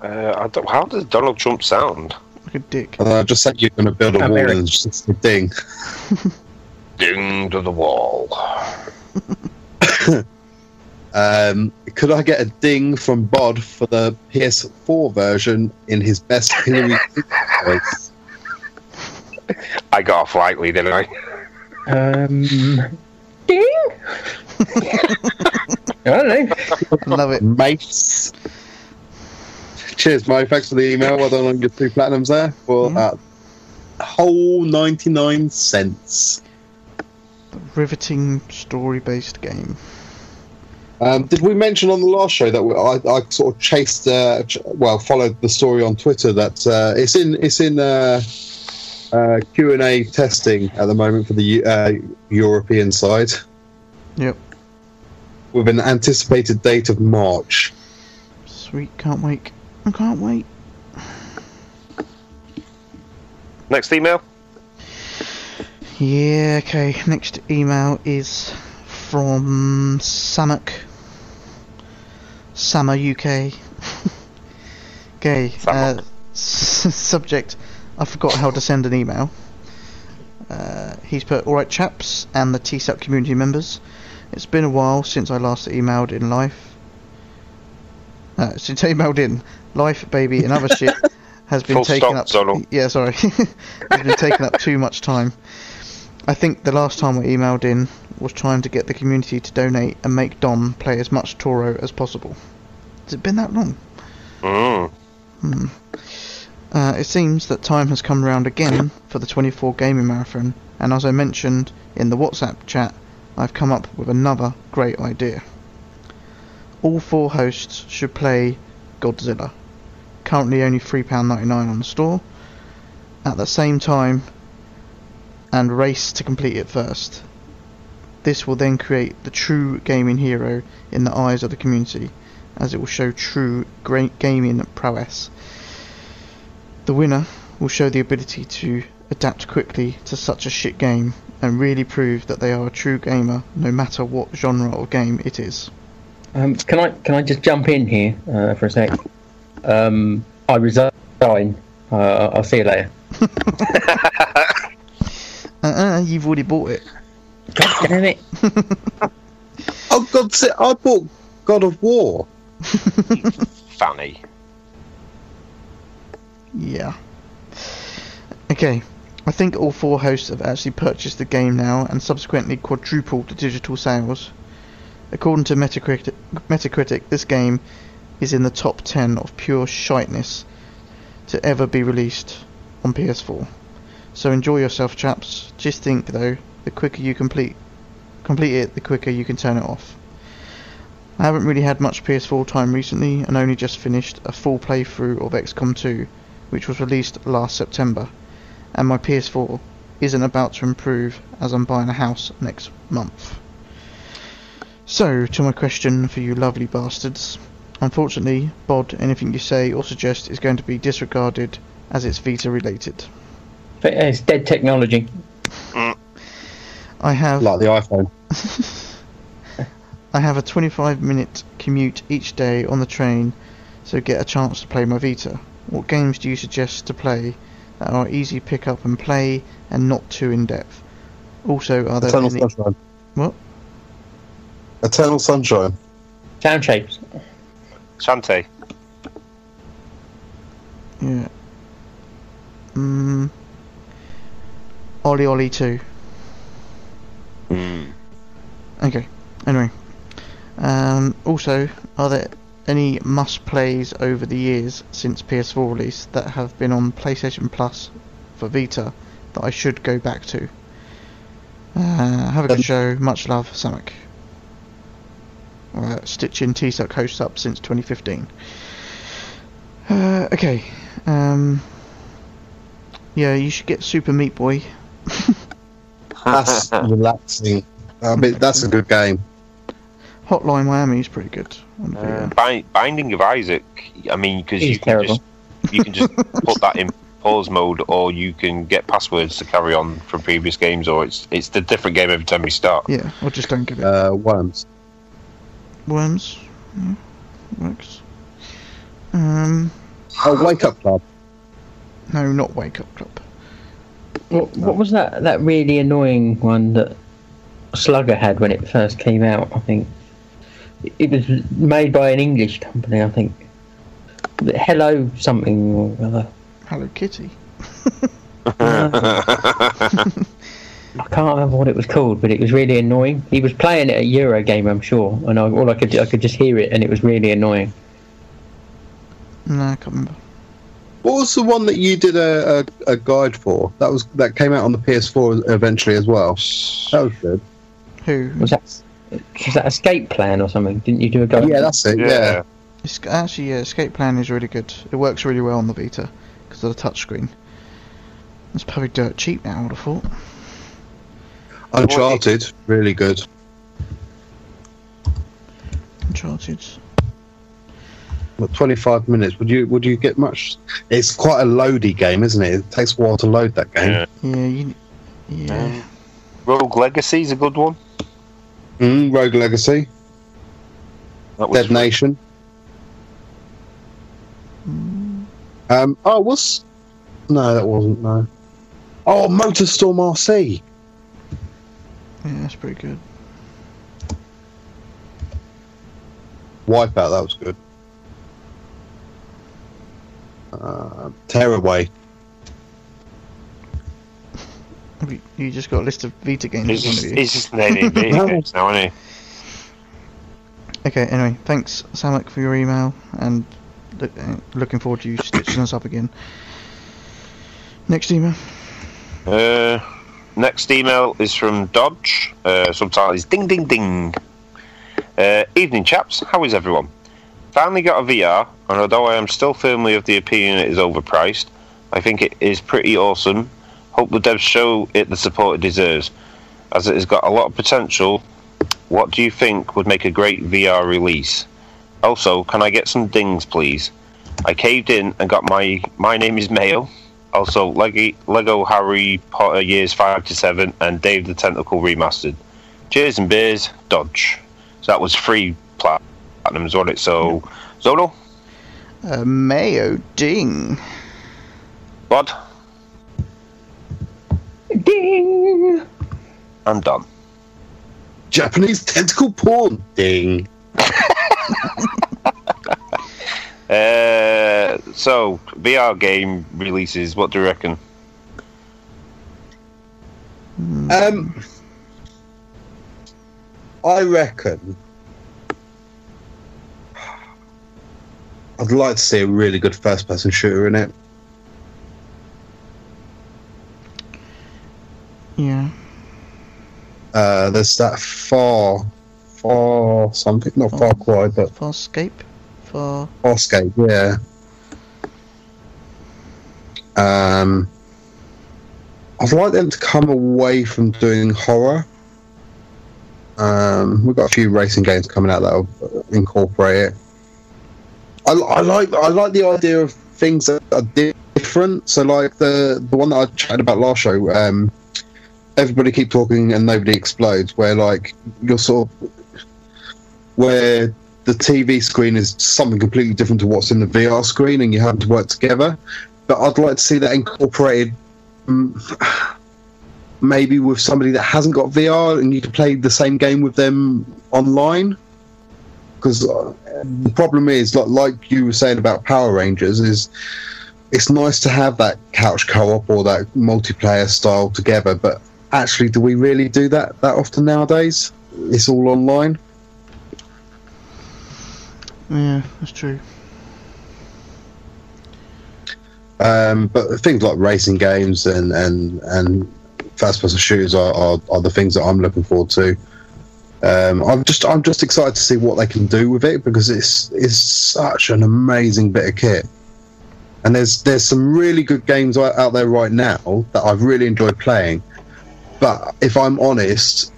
Uh, I don't, how does Donald Trump sound? Like a dick. And I just said you're going to build a wall American. and just a ding. Ding to the wall. Um, could I get a ding from Bod for the PS4 version in his best Hillary voice? I got off lightly, didn't I? Um, ding. I don't know. Love it. Mates. Cheers, Mo. Thanks for the email. Well done on your two platinums there for Mhm. uh, whole 99 cents. Riveting story-based game. Um, did we mention on the last show that we, I, I sort of chased, uh, ch- well, followed the story on Twitter that uh, it's in it's in uh, Q and A testing at the moment for the uh, European side Yep. with an anticipated date of March. Sweet. Can't wait. I can't wait. Next email. Yeah, okay. Next email is from Samak. Sama UK. okay. Uh, s- subject I forgot how to send an email. Uh, he's put, Alright, chaps, and the TSAP community members. It's been a while since I last emailed in life. Uh, since I emailed in. Life, baby, and other shit has been Full taking stop, up. Zonal. Yeah, sorry. has been taking up too much time. I think the last time I emailed in was trying to get the community to donate and make Dom play as much Toro as possible. Has it been that long? Mm. Uh, it seems that time has come round again for the 24 gaming marathon, and as I mentioned in the WhatsApp chat, I've come up with another great idea. All four hosts should play Godzilla, currently only £3.99 on the store, at the same time, and race to complete it first. This will then create the true gaming hero in the eyes of the community, as it will show true great gaming prowess. The winner will show the ability to adapt quickly to such a shit game and really prove that they are a true gamer no matter what genre or game it is. Um, can I can I just jump in here uh, for a sec? Um, I resign. Uh, I'll see you later. Uh-uh, you've already bought it. God damn it! Oh God! si- I bought God of War. Fanny. Yeah. Okay. I think all four hosts have actually purchased the game now and subsequently quadrupled the digital sales. According to Metacritic, Metacritic, this game is in the top 10 of pure shiteness to ever be released on PS4. So enjoy yourself, chaps. Just think though, the quicker you complete complete it, the quicker you can turn it off. I haven't really had much PS4 time recently and only just finished a full playthrough of XCOM 2, which was released last September, and my PS4 isn't about to improve as I'm buying a house next month. So, to my question for you lovely bastards. Unfortunately, Bod, anything you say or suggest is going to be disregarded as it's Vita related. But, It's dead technology. Mm. I have Like the iPhone. I have a 25 minute commute each day on the train, so get a chance to play my Vita. What games do you suggest to play that are easy pick up and play and not too in depth? Also, are there Eternal any? Sunshine. What? Eternal Sunshine. Sound shapes. Shantae. Yeah. Mm. OlliOlli 2. Mm. Okay. Anyway. Um, also, are there any must plays over the years since PS4 release that have been on PlayStation Plus for Vita that I should go back to? Uh, have a good Um, show. Much love, Samak. Uh, Stitching T-Suck hosts up since 2015. Uh, okay. Um, yeah, you should get Super Meat Boy. That's relaxing. I mean, that's a good game. Hotline Miami is pretty good. On Uh, Bind, Binding of Isaac. I mean, because you can terrible. just you can just put that in pause mode, or you can get passwords to carry on from previous games, or it's it's the different game every time you start. Yeah, or just don't give it. Uh, Worms. Worms. Yeah, works. Um, Oh, Wake Up Club. no, not Wake Up Club. What, what was that? That really annoying one that Slugger had when it first came out. I think it- it was made by an English company. I think. Hello something or other. Hello Kitty. I can't remember what it was called, but it was really annoying. He was playing it at Eurogamer, I'm sure, and I, all I could I could just hear it, and it was really annoying. No, I can't remember. What was the one that you did a, a, a guide for? That was that came out on the PS4 eventually as well. That was good. Who? Was that was that Escape Plan or something? Didn't you do a go? Yeah, that's it. Yeah. yeah. It's, actually, yeah, Escape Plan is really good. It works really well on the Vita because of the touchscreen. It's probably dirt cheap now. I would have thought. Uncharted, really good. Uncharted. What, 25 minutes. Would you would you get much? It's quite a loady game, isn't it? It takes a while to load that game. Yeah. Yeah, you. Yeah. Um, Rogue Legacy's a good one. Mm, Rogue Legacy, That was Dead Nation. Um, oh, was no, that wasn't no. Oh, Motorstorm RC. Yeah, that's pretty good. Wipeout, that was good. Uh, Tearaway. Have You you just got a list of Vita games He's just, he's just naming video games now, isn't he? Okay, anyway, thanks, Samak, for your email, and look, uh, looking forward to you stitching us up again. Next email. Uh, next email is from Dodge. Uh, subtitle is Ding Ding Ding. Uh, evening, chaps. How is everyone? Finally got a VR, and although I am still firmly of the opinion it is overpriced, I think it is pretty awesome. Hope the devs show it the support it deserves, as it has got a lot of potential. What do you think would make a great VR release? Also, can I get some dings, please? I caved in and got my My Name is Mayo, also Lego, Lego Harry Potter Years 5 to 7 and Day of the Tentacle Remastered. Cheers and beers, Dodge. So that was free platinums, wasn't it? So, Zonal, Uh, Mayo Ding. Bod, Ding! I'm done. Japanese tentacle porn. Ding. Uh, so, VR game releases, what do you reckon? Um, I reckon. I'd like to see a really good first-person shooter in it. Yeah. Uh, there's that far, far something, not far quite, but Farscape. Far. Farscape, yeah. Um, I'd like them to come away from doing horror. Um, we've got a few racing games coming out that'll incorporate it. I, I like I like the idea of things that are different. So, like the the one that I chatted about last show, um, everybody keep talking and nobody explodes. Where like you're sort of where the TV screen is something completely different to what's in the VR screen, and you have to work together. But I'd like to see that incorporated, mm, maybe with somebody that hasn't got VR, and you can play the same game with them online. Because the problem is, like, like you were saying about Power Rangers, is it's nice to have that couch co-op or that multiplayer style together, but actually, do we really do that that often nowadays? It's all online. Yeah, that's true. Um, but things like racing games and and and first person shooters are, are, are the things that I'm looking forward to. Um, I'm just I'm just excited to see what they can do with it because it's it's such an amazing bit of kit. And there's there's some really good games out there right now that I've really enjoyed playing. But if I'm honest,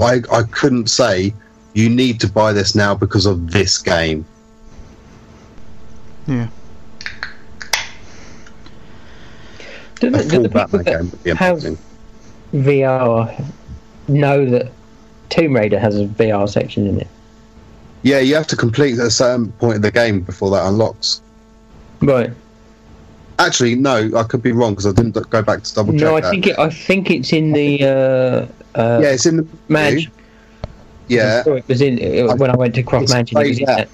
I I couldn't say you need to buy this now because of this game. Yeah. Do A the, do full the Batman that game would be amazing. VR know that Tomb Raider has a VR section in it? Yeah, you have to complete a certain point of the game before that unlocks. Right. Actually, no, I could be wrong because I didn't go back to double check No, I that. think it, I think it's in the uh, uh, yeah, it's in the Mansion. Yeah, It was in it, when I went to Croft Mansion. It was in there.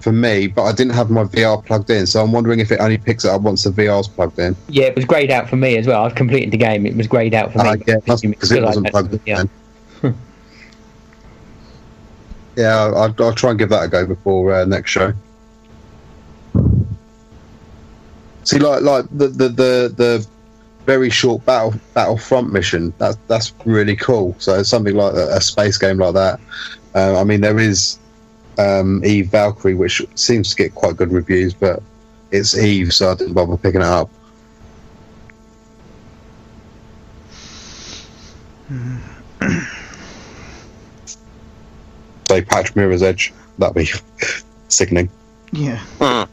for me, but I didn't have my VR plugged in, so I'm wondering if it only picks it up once the VR's plugged in. Yeah, it was greyed out for me as well. I've completed the game. It was greyed out for me. Uh, yeah, because it I wasn't plugged in. Yeah. yeah, I'll, I'll try and give that a go before uh, next show. See, like like the the the, the very short battle battlefront mission. That's that's really cool. So something like a, a space game like that. Uh, I mean, there is um, Eve Valkyrie, which seems to get quite good reviews, but it's Eve, so I didn't bother picking it up. Say patch Mirror's Edge. That'd be sickening. Yeah. Hmm.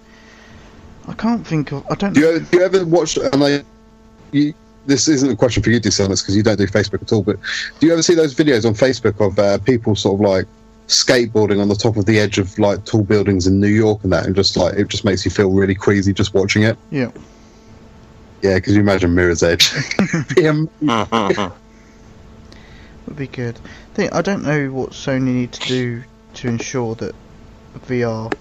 I can't think of. I don't. Do you, do you ever watch? And I, you, this isn't a question for you, Dishonest, because you don't do Facebook at all. But do you ever see those videos on Facebook of uh, people sort of like skateboarding on the top of the edge of like tall buildings in New York and that, and just like it just makes you feel really queasy just watching it. Yeah. Yeah, because you imagine Mirror's Edge. Would be good. I don't know what Sony need to do to ensure that VR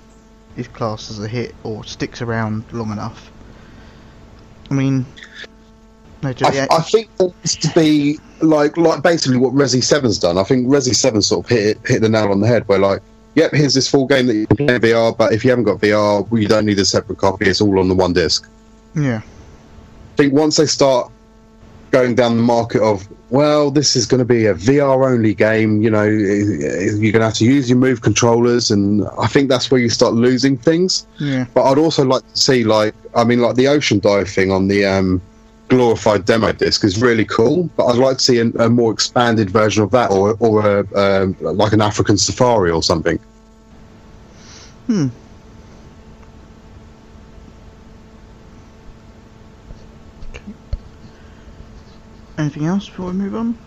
is classed as a hit or sticks around long enough. I mean, no, I, I think there needs to be like like basically what Resi 7's done. I think Resi 7 sort of hit hit the nail on the head. Where like, yep, here's this full game that you can play in VR, but if you haven't got VR, well, you don't need a separate copy. It's all on the one disc. yeah, I think once they start going down the market of well, this is going to be a VR only game. You know, you're going to have to use your Move controllers, and I think that's where you start losing things. yeah, But I'd also like to see, like, I mean, like the ocean dive thing on the um, glorified demo disc is really cool. But I'd like to see a, a more expanded version of that, or or a, um, like an African safari or something. hmm. Anything else before we move on?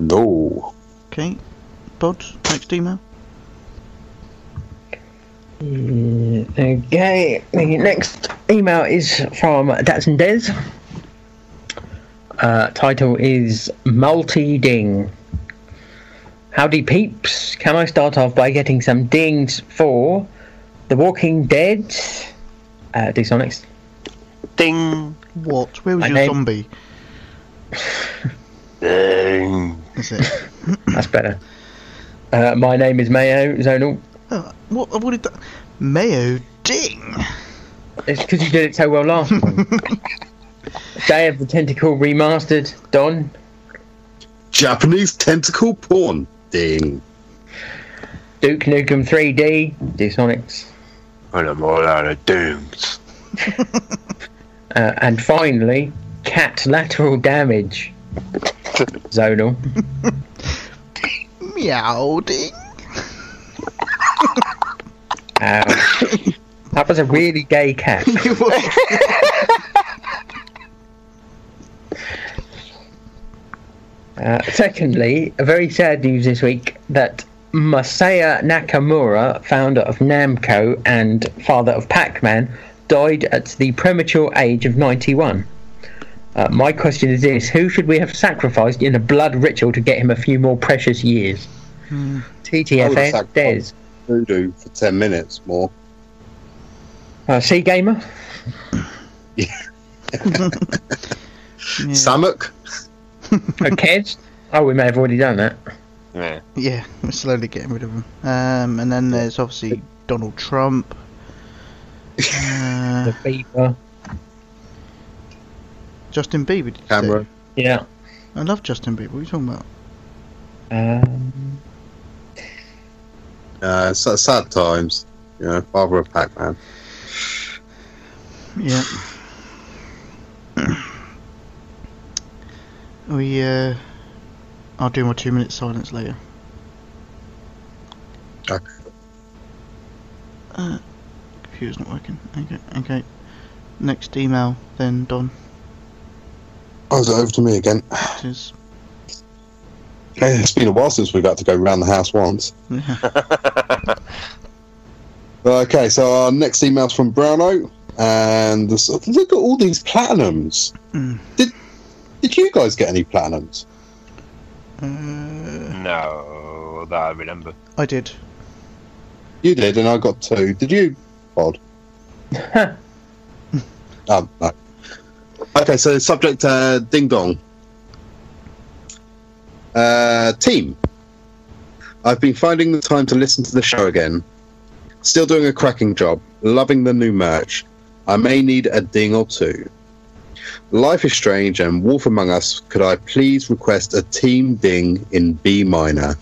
No. Okay, Bod, next email. Mm, Okay, the next email is from Datsun Des. Uh, title is Multi Ding. Howdy peeps, can I start off by getting some dings for The Walking Dead? Uh, Dsonics. Ding. What? Where was My your name- zombie? Ding. Is it? That's better. Uh, my name is Mayo Zonal. oh, what? What did that? Mayo ding. It's because you did it so well last time. Day of the Tentacle remastered. Don. Japanese tentacle porn. Ding. Duke Nukem 3D. Dsonics. And I'm all out of dings. Uh, and finally, Catlateral Damage. Zonal. Meow ding. Ow. that was a really gay cat. Uh, secondly, a very sad news this week that Masaya Nakamura, founder of Namco and father of Pac-Man, died at the premature age of 91. Uh, my question is this: Who should we have sacrificed in a blood ritual to get him a few more precious years? I would've TTFN sacrificed- Des. Voodoo for ten minutes more. Uh, Sea Gamer. Yeah. Samuk. Uh, Kez. Oh, we may have already done that. Yeah. Yeah, we're slowly getting rid of them. Um, and then there's obviously Donald Trump. Uh, The Beaver. Justin Bieber. Did you say? Camera. Yeah. I love Justin Bieber. What are you talking about? Um, Uh, so sad times. You know, father of Pac-Man. Yeah. we uh, I'll do my two-minute silence later. Okay. Uh, computer's not working. Okay, okay. Next email, then Don. Oh, is it over to me again? It is. Hey, It's been a while since we've had to go round the house once. Yeah. Okay, so our next email's from Browno, and this, look at all these platinums. Mm. Did did you guys get any platinums? Uh, No, that I remember. I did. You did, and I got two. Did you, Bod? um, no. Okay, so subject uh, ding dong. Uh, team. I've been finding the time to listen to the show again. Still doing a cracking job. Loving the new merch. I may need a ding or two. Life is Strange and Wolf Among Us, could I please request a team ding in B minor?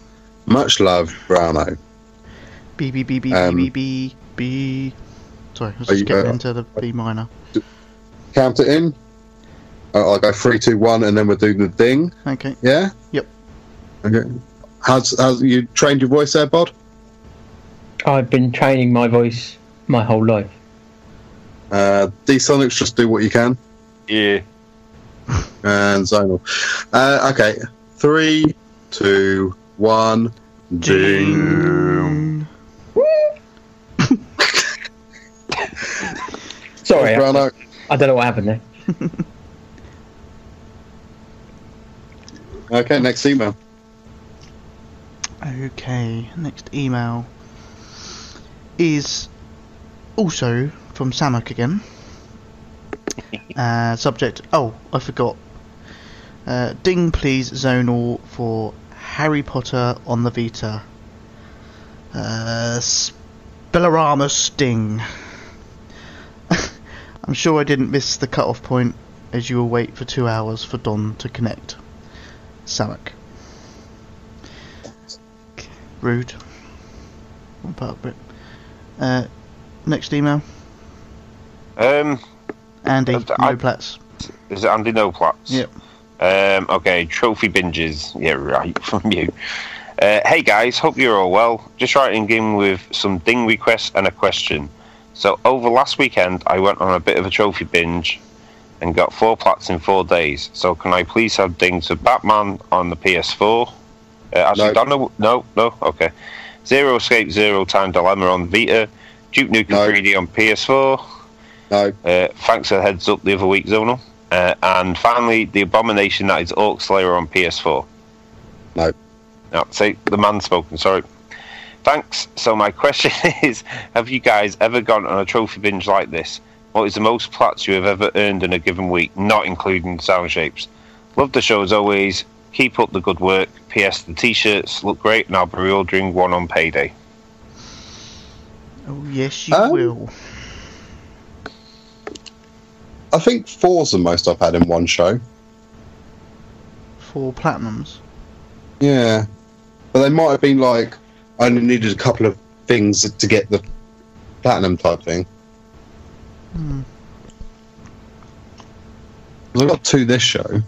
Much love, Browno. B B B B Um, B B B. Sorry, I was are just you, getting uh, into the B minor. Count it in. Uh, I'll go three, two, one, and then we'll do the ding. Okay. Yeah. Yep. Okay. How's how's you trained your voice there, Bod? I've been training my voice my whole life. Uh, D Sonics, just do what you can. Yeah. and Zonal. Uh, okay, three, two, one. Ding. Sorry, I, Bruno. I don't know what happened there. Okay, next email. Okay, next email is also from Samuk again. uh, subject. Oh, I forgot. Uh, ding, please, Zonal for Harry Potter on the Vita. Uh, Spelloramus Ding. I'm sure I didn't miss the cut-off point as you will wait for two hours for Don to connect. Samak. Rude. One part of it. Uh, next email. Um, Andy, I- no plats. is it Andy Noplats? Yep. Um, okay, trophy binges. Yeah, right, from you. Uh, hey guys, hope you're all well. Just writing in with some ding requests and a question. So, over last weekend, I went on a bit of a trophy binge and got four plats in four days. So, can I please have dings of Batman on the PS4? Uh, actually, No. don't know. No, no, okay. Zero Escape Zero Time Dilemma on Vita. Duke Nukem No. 3D on PS4. No, Uh, thanks for the heads up the other week, Zonal. Uh, and finally, the abomination that is Orc Slayer on PS4. No. No, say the man spoken. Sorry. Thanks. So my question is: Have you guys ever gone on a trophy binge like this? What is the most plats you have ever earned in a given week, not including sound shapes? Love the show as always. Keep up the good work. P.S. The t-shirts look great, and I'll be ordering one on payday. Oh yes, you Um, will. I think four's the most I've had in one show. Four platinums. Yeah, but they might have been like I only needed a couple of things to get the platinum type thing. Hmm. I got two this show.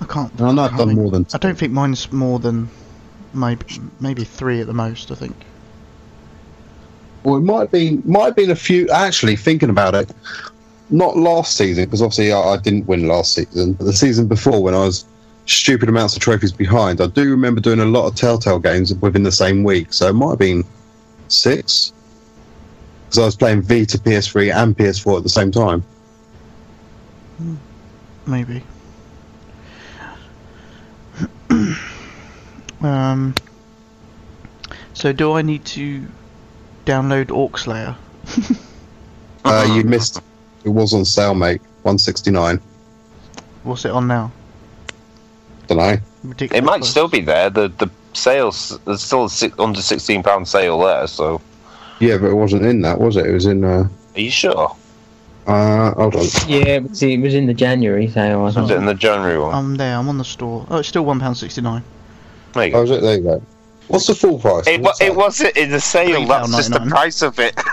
I can't. And I know I've done think- more than. I don't think mine's more than maybe maybe three at the most. I think. Well, it might have been might have been a few. Actually, thinking about it, not last season because obviously I, I didn't win last season, but the season before when I was stupid amounts of trophies behind, I do remember doing a lot of Telltale games within the same week. So it might have been six because I was playing Vita, PS3, and PS4 at the same time. Maybe. um. So do I need to download Orc Slayer? Uh, you missed. It was on sale, mate. One sixty nine. What's it on now? Don't know. Ridiculous. It might still be there. The the sales there's still a six, under sixteen pound sale there. So Yeah, but it wasn't in that, was it? It was in. Uh, are you sure? uh hold on. Yeah, it was, it was in the January sale. I Was it in the January one? I'm there. I'm on the store. Oh, it's still one pound sixty nine. there you Oh, go. was it? There you go. What's the full price? It, wa- What's it that? wasn't in the sale. That's just the price of it.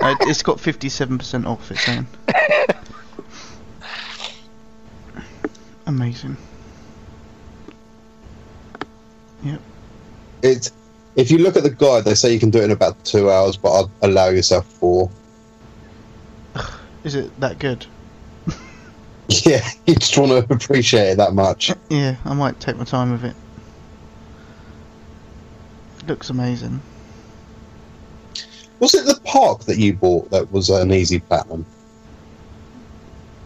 Uh, it's got fifty seven percent off. It's saying. Amazing. It's if you look at the guide, they say you can do it in about two hours, but I'd allow yourself four. Is it that good? Yeah, you just want to appreciate it that much. Yeah, I might take my time with it. It looks amazing. Was it the park that you bought that was an easy platinum?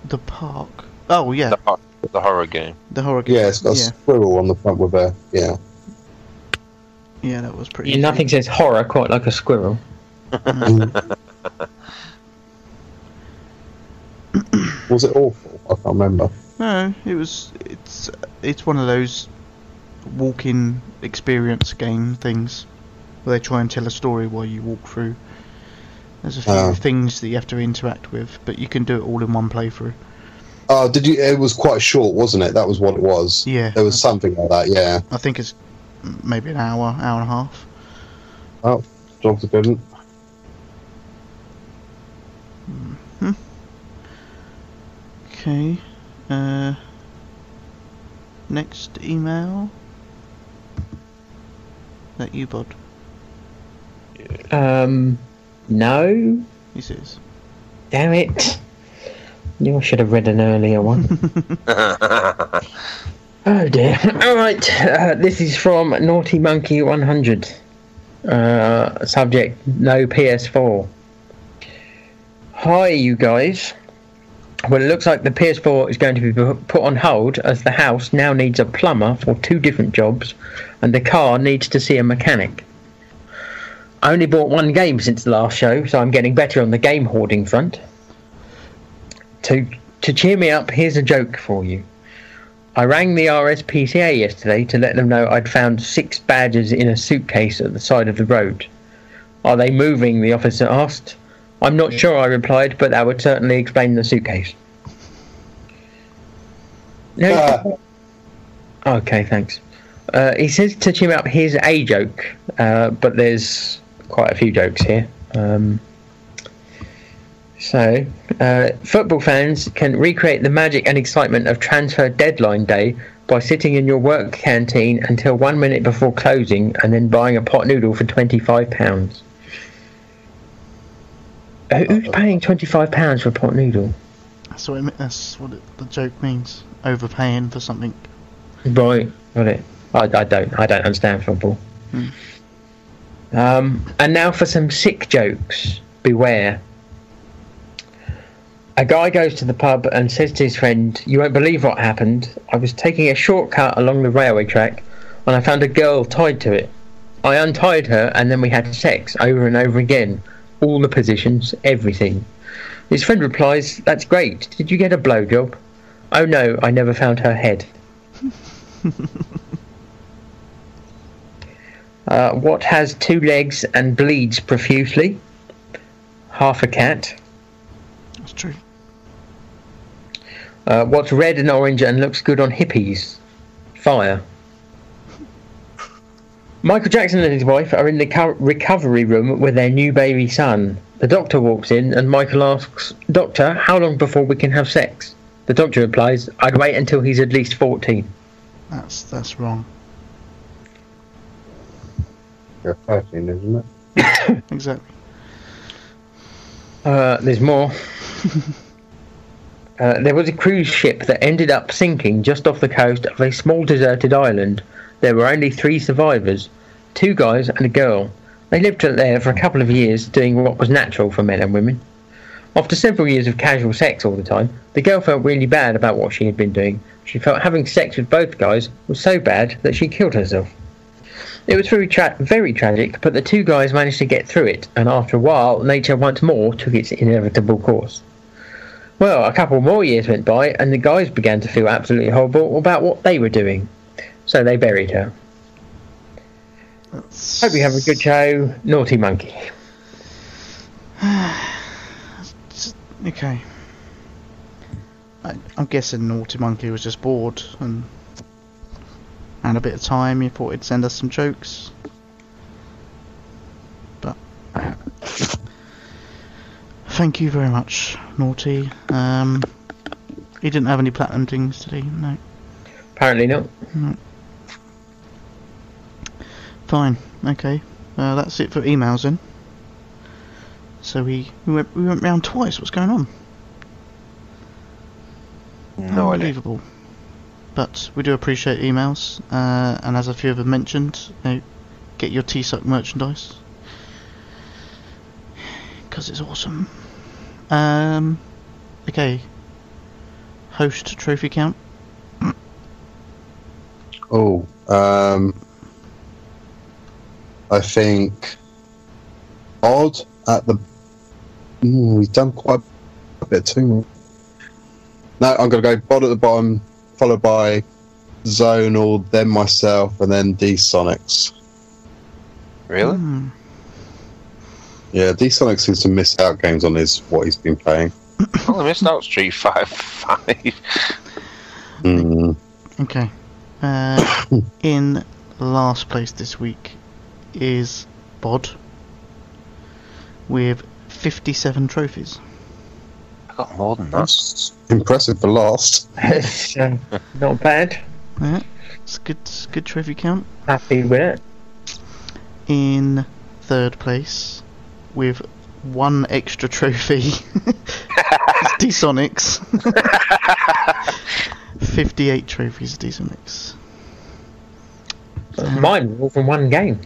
The park. Oh yeah, the, the horror game. the horror game. Yeah, it's got a yeah, squirrel on the front with a yeah. Yeah, that was pretty. Yeah, nothing says horror quite like a squirrel. Was it awful? I can't remember. No, it was. It's it's one of those walk-in experience game things where they try and tell a story while you walk through. There's a few Oh. things that you have to interact with, but you can do it all in one playthrough. Oh, did you? It was quite short, wasn't it? That was what it was. Yeah, There was something like that. Yeah. I think it's maybe an hour, hour and a half. Oh, dogs didn't. Okay. Uh, next email. That you, Bod? Um, no, He says. damn it. you should have read an earlier one. Oh dear. All right. Uh, this is from Naughty Monkey 100. Uh, subject: No PS4. Hi, you guys. Well, it looks like the PS4 is going to be put on hold as the house now needs a plumber for two different jobs, and the car needs to see a mechanic. I only bought one game since the last show, so I'm getting better on the game hoarding front. To to cheer me up, here's a joke for you. I rang the RSPCA yesterday to let them know I'd found six badges in a suitcase at the side of the road. Are they moving? The officer asked. I'm not sure, I replied, but that would certainly explain the suitcase. No. Okay, thanks. Uh, he says to cheer up, here's a joke, uh, but there's quite a few jokes here. Um, so, uh, football fans can recreate the magic and excitement of transfer deadline day by sitting in your work canteen until one minute before closing and then buying a pot noodle for £25. Uh, Who's paying £25 for a pot noodle? That's what, it, that's what it, the joke means. Overpaying for something. Right, got it. I, I don't. I don't understand football. Um, and now for some sick jokes. Beware. A guy goes to the pub and says to his friend, "You won't believe what happened. I was taking a shortcut along the railway track, and I found a girl tied to it. I untied her, and then we had sex over and over again, all the positions, everything." His friend replies, "That's great. Did you get a blowjob?" Oh no, I never found her head. uh, what has two legs and bleeds profusely? Half a cat. That's true. Uh, what's red and orange and looks good on hippies? Fire. Michael Jackson and his wife are in the co- recovery room with their new baby son. The doctor walks in and Michael asks, Doctor, how long before we can have sex? The doctor replies, I'd wait until he's at least 14. That's that's wrong. You're 13, isn't it? Exactly. Uh, there's more. uh, there was a cruise ship that ended up sinking just off the coast of a small deserted island. There were only three survivors two guys and a girl. They lived there for a couple of years, doing what was natural for men and women. After several years of casual sex all the time, the girl felt really bad about what she had been doing. She felt having sex with both guys was so bad that she killed herself. It was very, tra- very tragic, but the two guys managed to get through it, and after a while, nature once more took its inevitable course. Well, a couple more years went by, and the guys began to feel absolutely horrible about what they were doing. So they buried her. That's, Hope you have a good show, Naughty Monkey. Okay. I, I'm guessing Naughty Monkey was just bored and and a bit of time. He thought he'd send us some jokes, but thank you very much, Naughty. Um, he didn't have any platinum things today. No, Apparently not. fine. Okay, uh, that's it for emails then. So we we went we went round twice. What's going on? No idea. Unbelievable. But we do appreciate emails, uh, and as a few of them mentioned, you know, get your T-Suck merchandise because it's awesome. Um, okay. Host trophy count. Oh, um, I think odd at the. Mm, we've done quite a bit too much. No, I'm going to go bod at the bottom, followed by Zonal, then myself, and then D Sonics. Really? Hmm. Yeah, D Sonics seems to miss out games on his what he's been playing. Well, I missed out Street Five Five. Mm, Okay. Uh, in last place this week is Bod with 57 trophies. I got more than that. that's impressive for last. It's, uh, not bad. Yeah, it's a good, it's good trophy count. Happy with it. In third place with one extra trophy is D-Sonics. 58 trophies, D-Sonics. Mine were all from one game.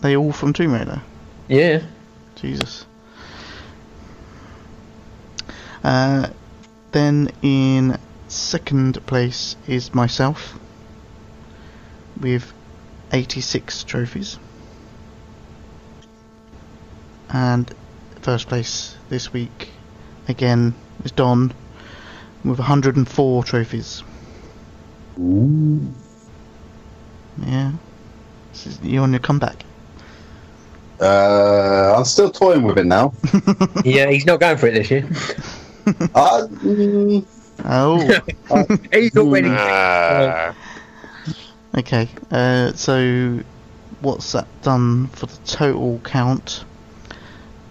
They all from Tomb Raider. Yeah. Jesus. Uh, then in second place is myself with 86 trophies. And first place this week again is Don with 104 trophies. Ooh. Yeah. This is, you're on your comeback. Uh, I'm still toying with it now. Yeah, he's not going for it this year. uh, mm, Oh. he's already. Ah, Okay, uh, so what's that done for the total count?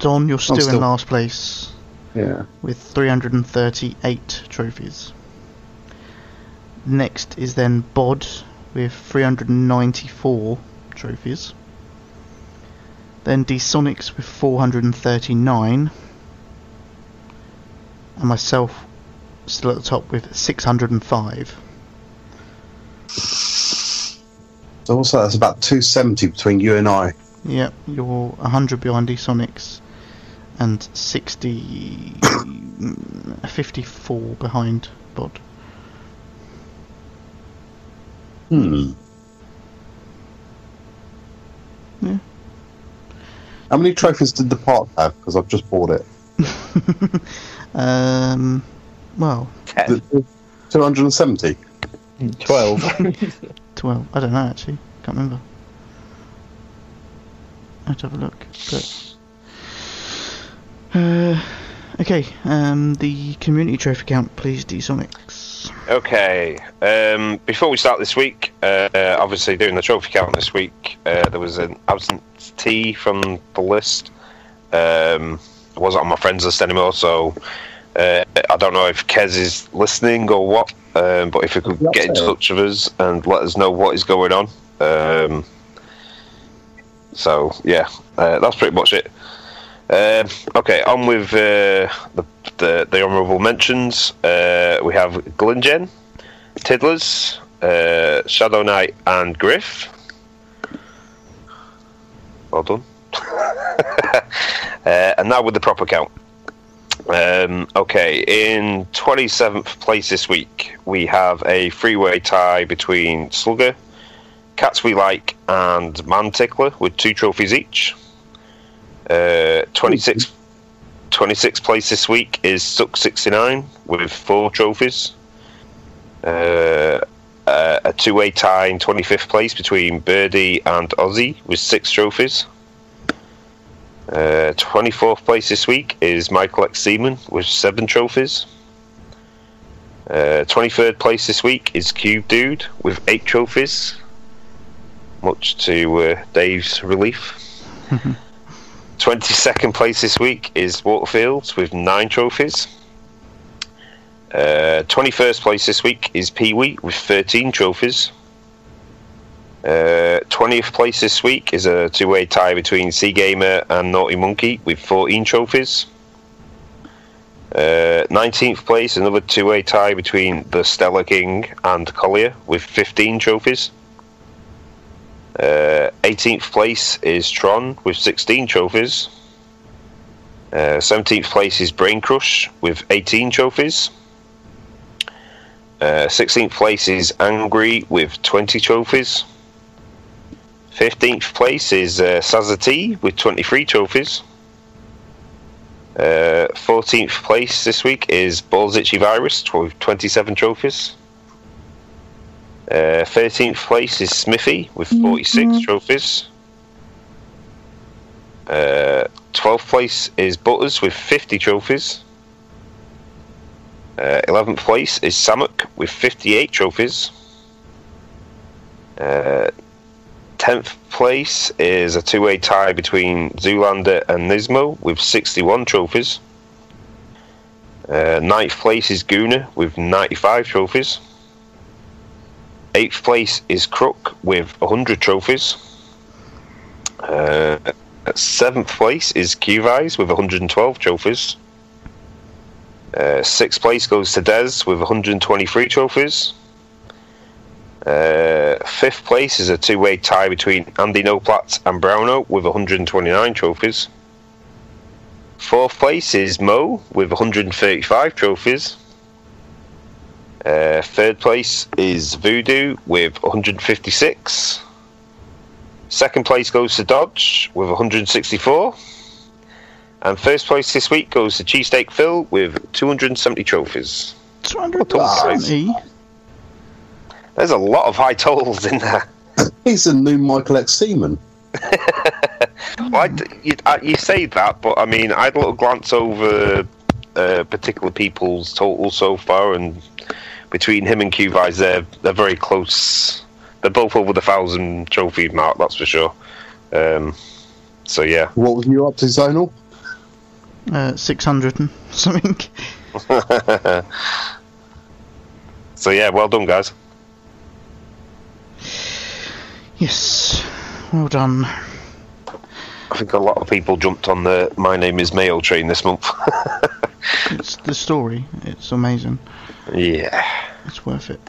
Don, you're still, still- in last place yeah. with 338 trophies. Next is then Bod with 394 trophies. Then D-Sonics with 439. And myself still at the top with 605. So what's that? That's about 270 between you and I. Yep, you're 100 behind D-Sonics and 60... mm, 54 behind Bod. Hmm. Yeah. How many trophies did the park have? Because I've just bought it. um, well, ten. 270. 12. 12. I don't know actually. Can't remember. I have to have a look. But uh, okay. Um, the community trophy count, please, D-Sonics. Okay. Um, before we start this week, uh, uh, obviously doing the trophy count this week, uh, there was an absentee from the list. Um, it wasn't on my friends list anymore, so uh, I don't know if Kez is listening or what. Um, but if you could get in touch with us and let us know what is going on. Um, so yeah, uh, that's pretty much it. Um, okay, on with uh, the, the the honourable mentions. Uh, we have Glingen, Tiddlers, uh, Shadow Knight, and Griff. Well done. uh, and now with the proper count. Um, okay, in 27th place this week, we have a freeway tie between Slugger, Cats We Like, and Man Tickler with two trophies each. Uh, 26th, 26th place this week is Suck 69 with four trophies. Uh, uh, a two way tie in 25th place between Birdie and Ozzy with six trophies. Uh, 24th place this week is Michael X. Seaman with seven trophies. Uh, 23rd place this week is Cube Dude with eight trophies, much to uh, Dave's relief. 22nd place this week is Waterfields with nine trophies. Uh, 21st place this week is Pee Wee with 13 trophies. Uh, 20th place this week is a two way tie between Sea Gamer and Naughty Monkey with 14 trophies. Uh, 19th place, another two way tie between the Stellar King and Collier with 15 trophies. Uh, 18th place is Tron with 16 trophies. Uh, 17th place is Brain Crush with 18 trophies. Uh, 16th place is Angry with 20 trophies. 15th place is uh, Sazati with 23 trophies. Uh, 14th place this week is Balls Itchy Virus with 27 trophies. Uh, 13th place is Smithy with 46 trophies. Uh, 12th place is Butters with 50 trophies. Uh, 11th place is Samuk with 58 trophies. Uh, 10th place is a two way tie between Zoolander and Nismo with 61 trophies. Uh, ninth place is Guna with 95 trophies. Eighth place is Crook with 100 trophies. Uh, seventh place is Qvise with 112 trophies. Uh, sixth place goes to Des with 123 trophies. Uh, fifth place is a two-way tie between Andy Noplat and Browno with 129 trophies. Fourth place is Mo with 135 trophies. Uh, third place is Voodoo with 156. Second place goes to Dodge with 164. And first place this week goes to Cheesesteak Phil with 270 trophies. 270? There's a lot of high totals in there. He's a new Michael X. Seaman. Well, I d you, uh, you say that, but I mean, I had a little glance over uh, particular people's totals so far, and between him and Q-Vise, they're, they're very close. They're both over the thousand trophy mark, that's for sure. Um, so, yeah. What was you up to, Zonal? Uh, 600 and something. so, yeah, well done, guys. Yes. Well done. I think a lot of people jumped on the My Name is Mayo train this month. It's the story. It's amazing. Yeah. It's worth it.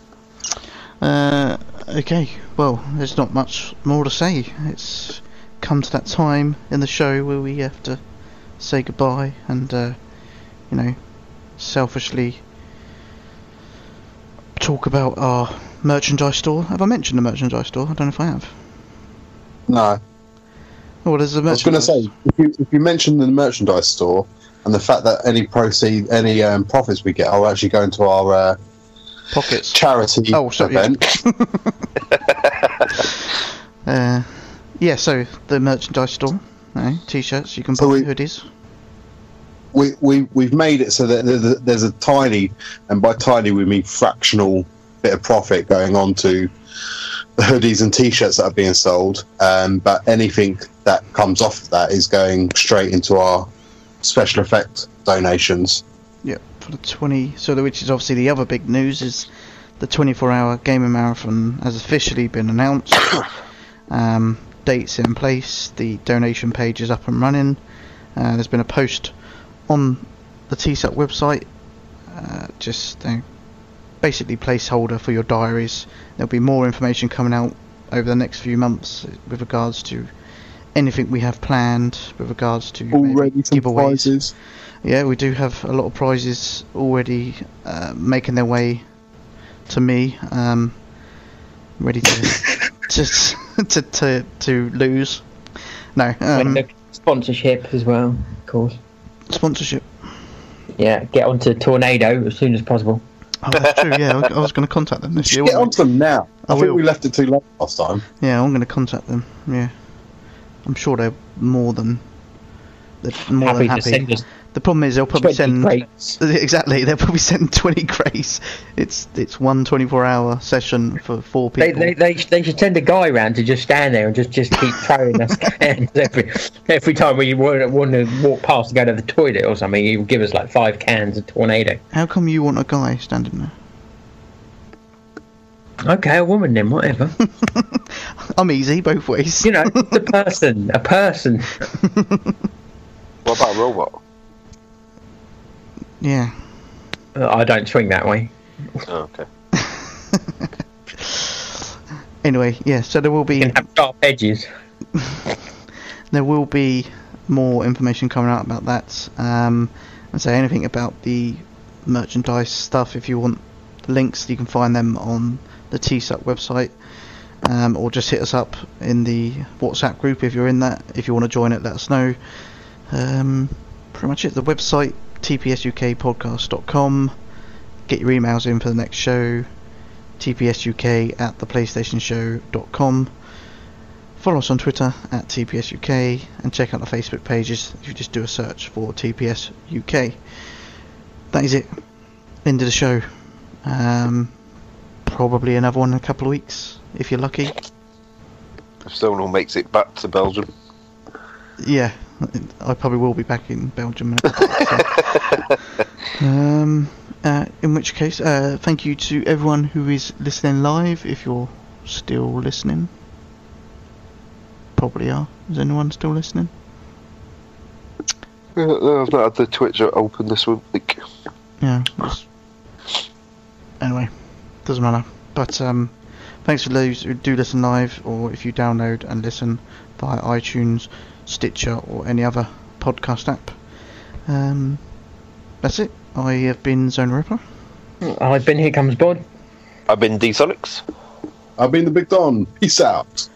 Uh, okay. Well, there's not much more to say. It's come to that time in the show where we have to say goodbye and, uh, you know, selfishly talk about our merchandise store. Have I mentioned the merchandise store? I don't know if I have. No. Oh, there's I was going to say, if you, if you mention the merchandise store and the fact that any proceed, any um, profits we get are actually going to our uh, pockets. charity Oh, sorry, yeah. event. Uh, yeah, so the merchandise store. No, t-shirts. You can So buy we- hoodies. we, we, we've made it so that there's a, there's a tiny, and by tiny we mean fractional bit of profit going on to the hoodies and t-shirts that are being sold. Um, but anything that comes off of that is going straight into our special effect donations. Yeah, for the 20. So, the, which is obviously the other big news is the 24-hour gaming marathon has officially been announced. um, dates in place. The donation page is up and running. Uh, there's been a post on the TPSUK website. Uh, just uh, basically placeholder for your diaries. There'll be more information coming out over the next few months with regards to anything we have planned with regards to Already some giveaways. prizes. Yeah, we do have a lot of prizes already uh, making their way to me, um, ready to to, to to to lose. No, um, sponsorship as well, of course. sponsorship. Yeah, get onto Tornado as soon as possible. Oh, that's true. Yeah, I, I was going to contact them this year. Get wasn't onto them now. I, I think will. we left it too late last time. Yeah, I'm going to contact them. Yeah, I'm sure they're more than they're more happy, than to send us The problem is they'll probably send crates. exactly. They'll probably send 20 crates. It's it's one 24-hour session for four people. they, they, they should send a guy around to just stand there and just, just keep throwing us cans every every time we want, to walk past to go to the toilet or something. He will give us like five cans of tornado. How come you want a guy standing there? Okay, a woman then, whatever. I'm easy both ways. You know, the person, a person. What about a robot? Yeah. Uh, I don't swing that way. Oh, okay. Anyway, yeah. So there will You be can have sharp edges. there will be more information coming out about that. Um, and say anything about the merchandise stuff. If you want links, you can find them on the TPSUK website. Um, or just hit us up in the WhatsApp group if you're in that. If you want to join it, let us know. Um, pretty much it. The website tpsukpodcast.com. Get your emails in for the next show. tpsuk at theplaystationshow.com. Follow us on Twitter at tpsuk and check out the Facebook pages if you just do a search for TPS UK. That is it. End of the show. Um, probably another one in a couple of weeks if you're lucky. If Stonewall makes it back to Belgium. Yeah, I probably will be back in Belgium. In couple so. um, uh, in which case, uh, thank you to everyone who is listening live. If you're still listening, probably are. Is anyone still listening? Uh, I've not had the Twitch open this week. Yeah. Anyway, doesn't matter. But um, thanks for those who do listen live, or if you download and listen via iTunes, Stitcher, or any other podcast app. Um, that's it. I have been Zone Ripper. I've been Here Comes Bod. I've been D Sonics. I've been the Big Don. Peace out.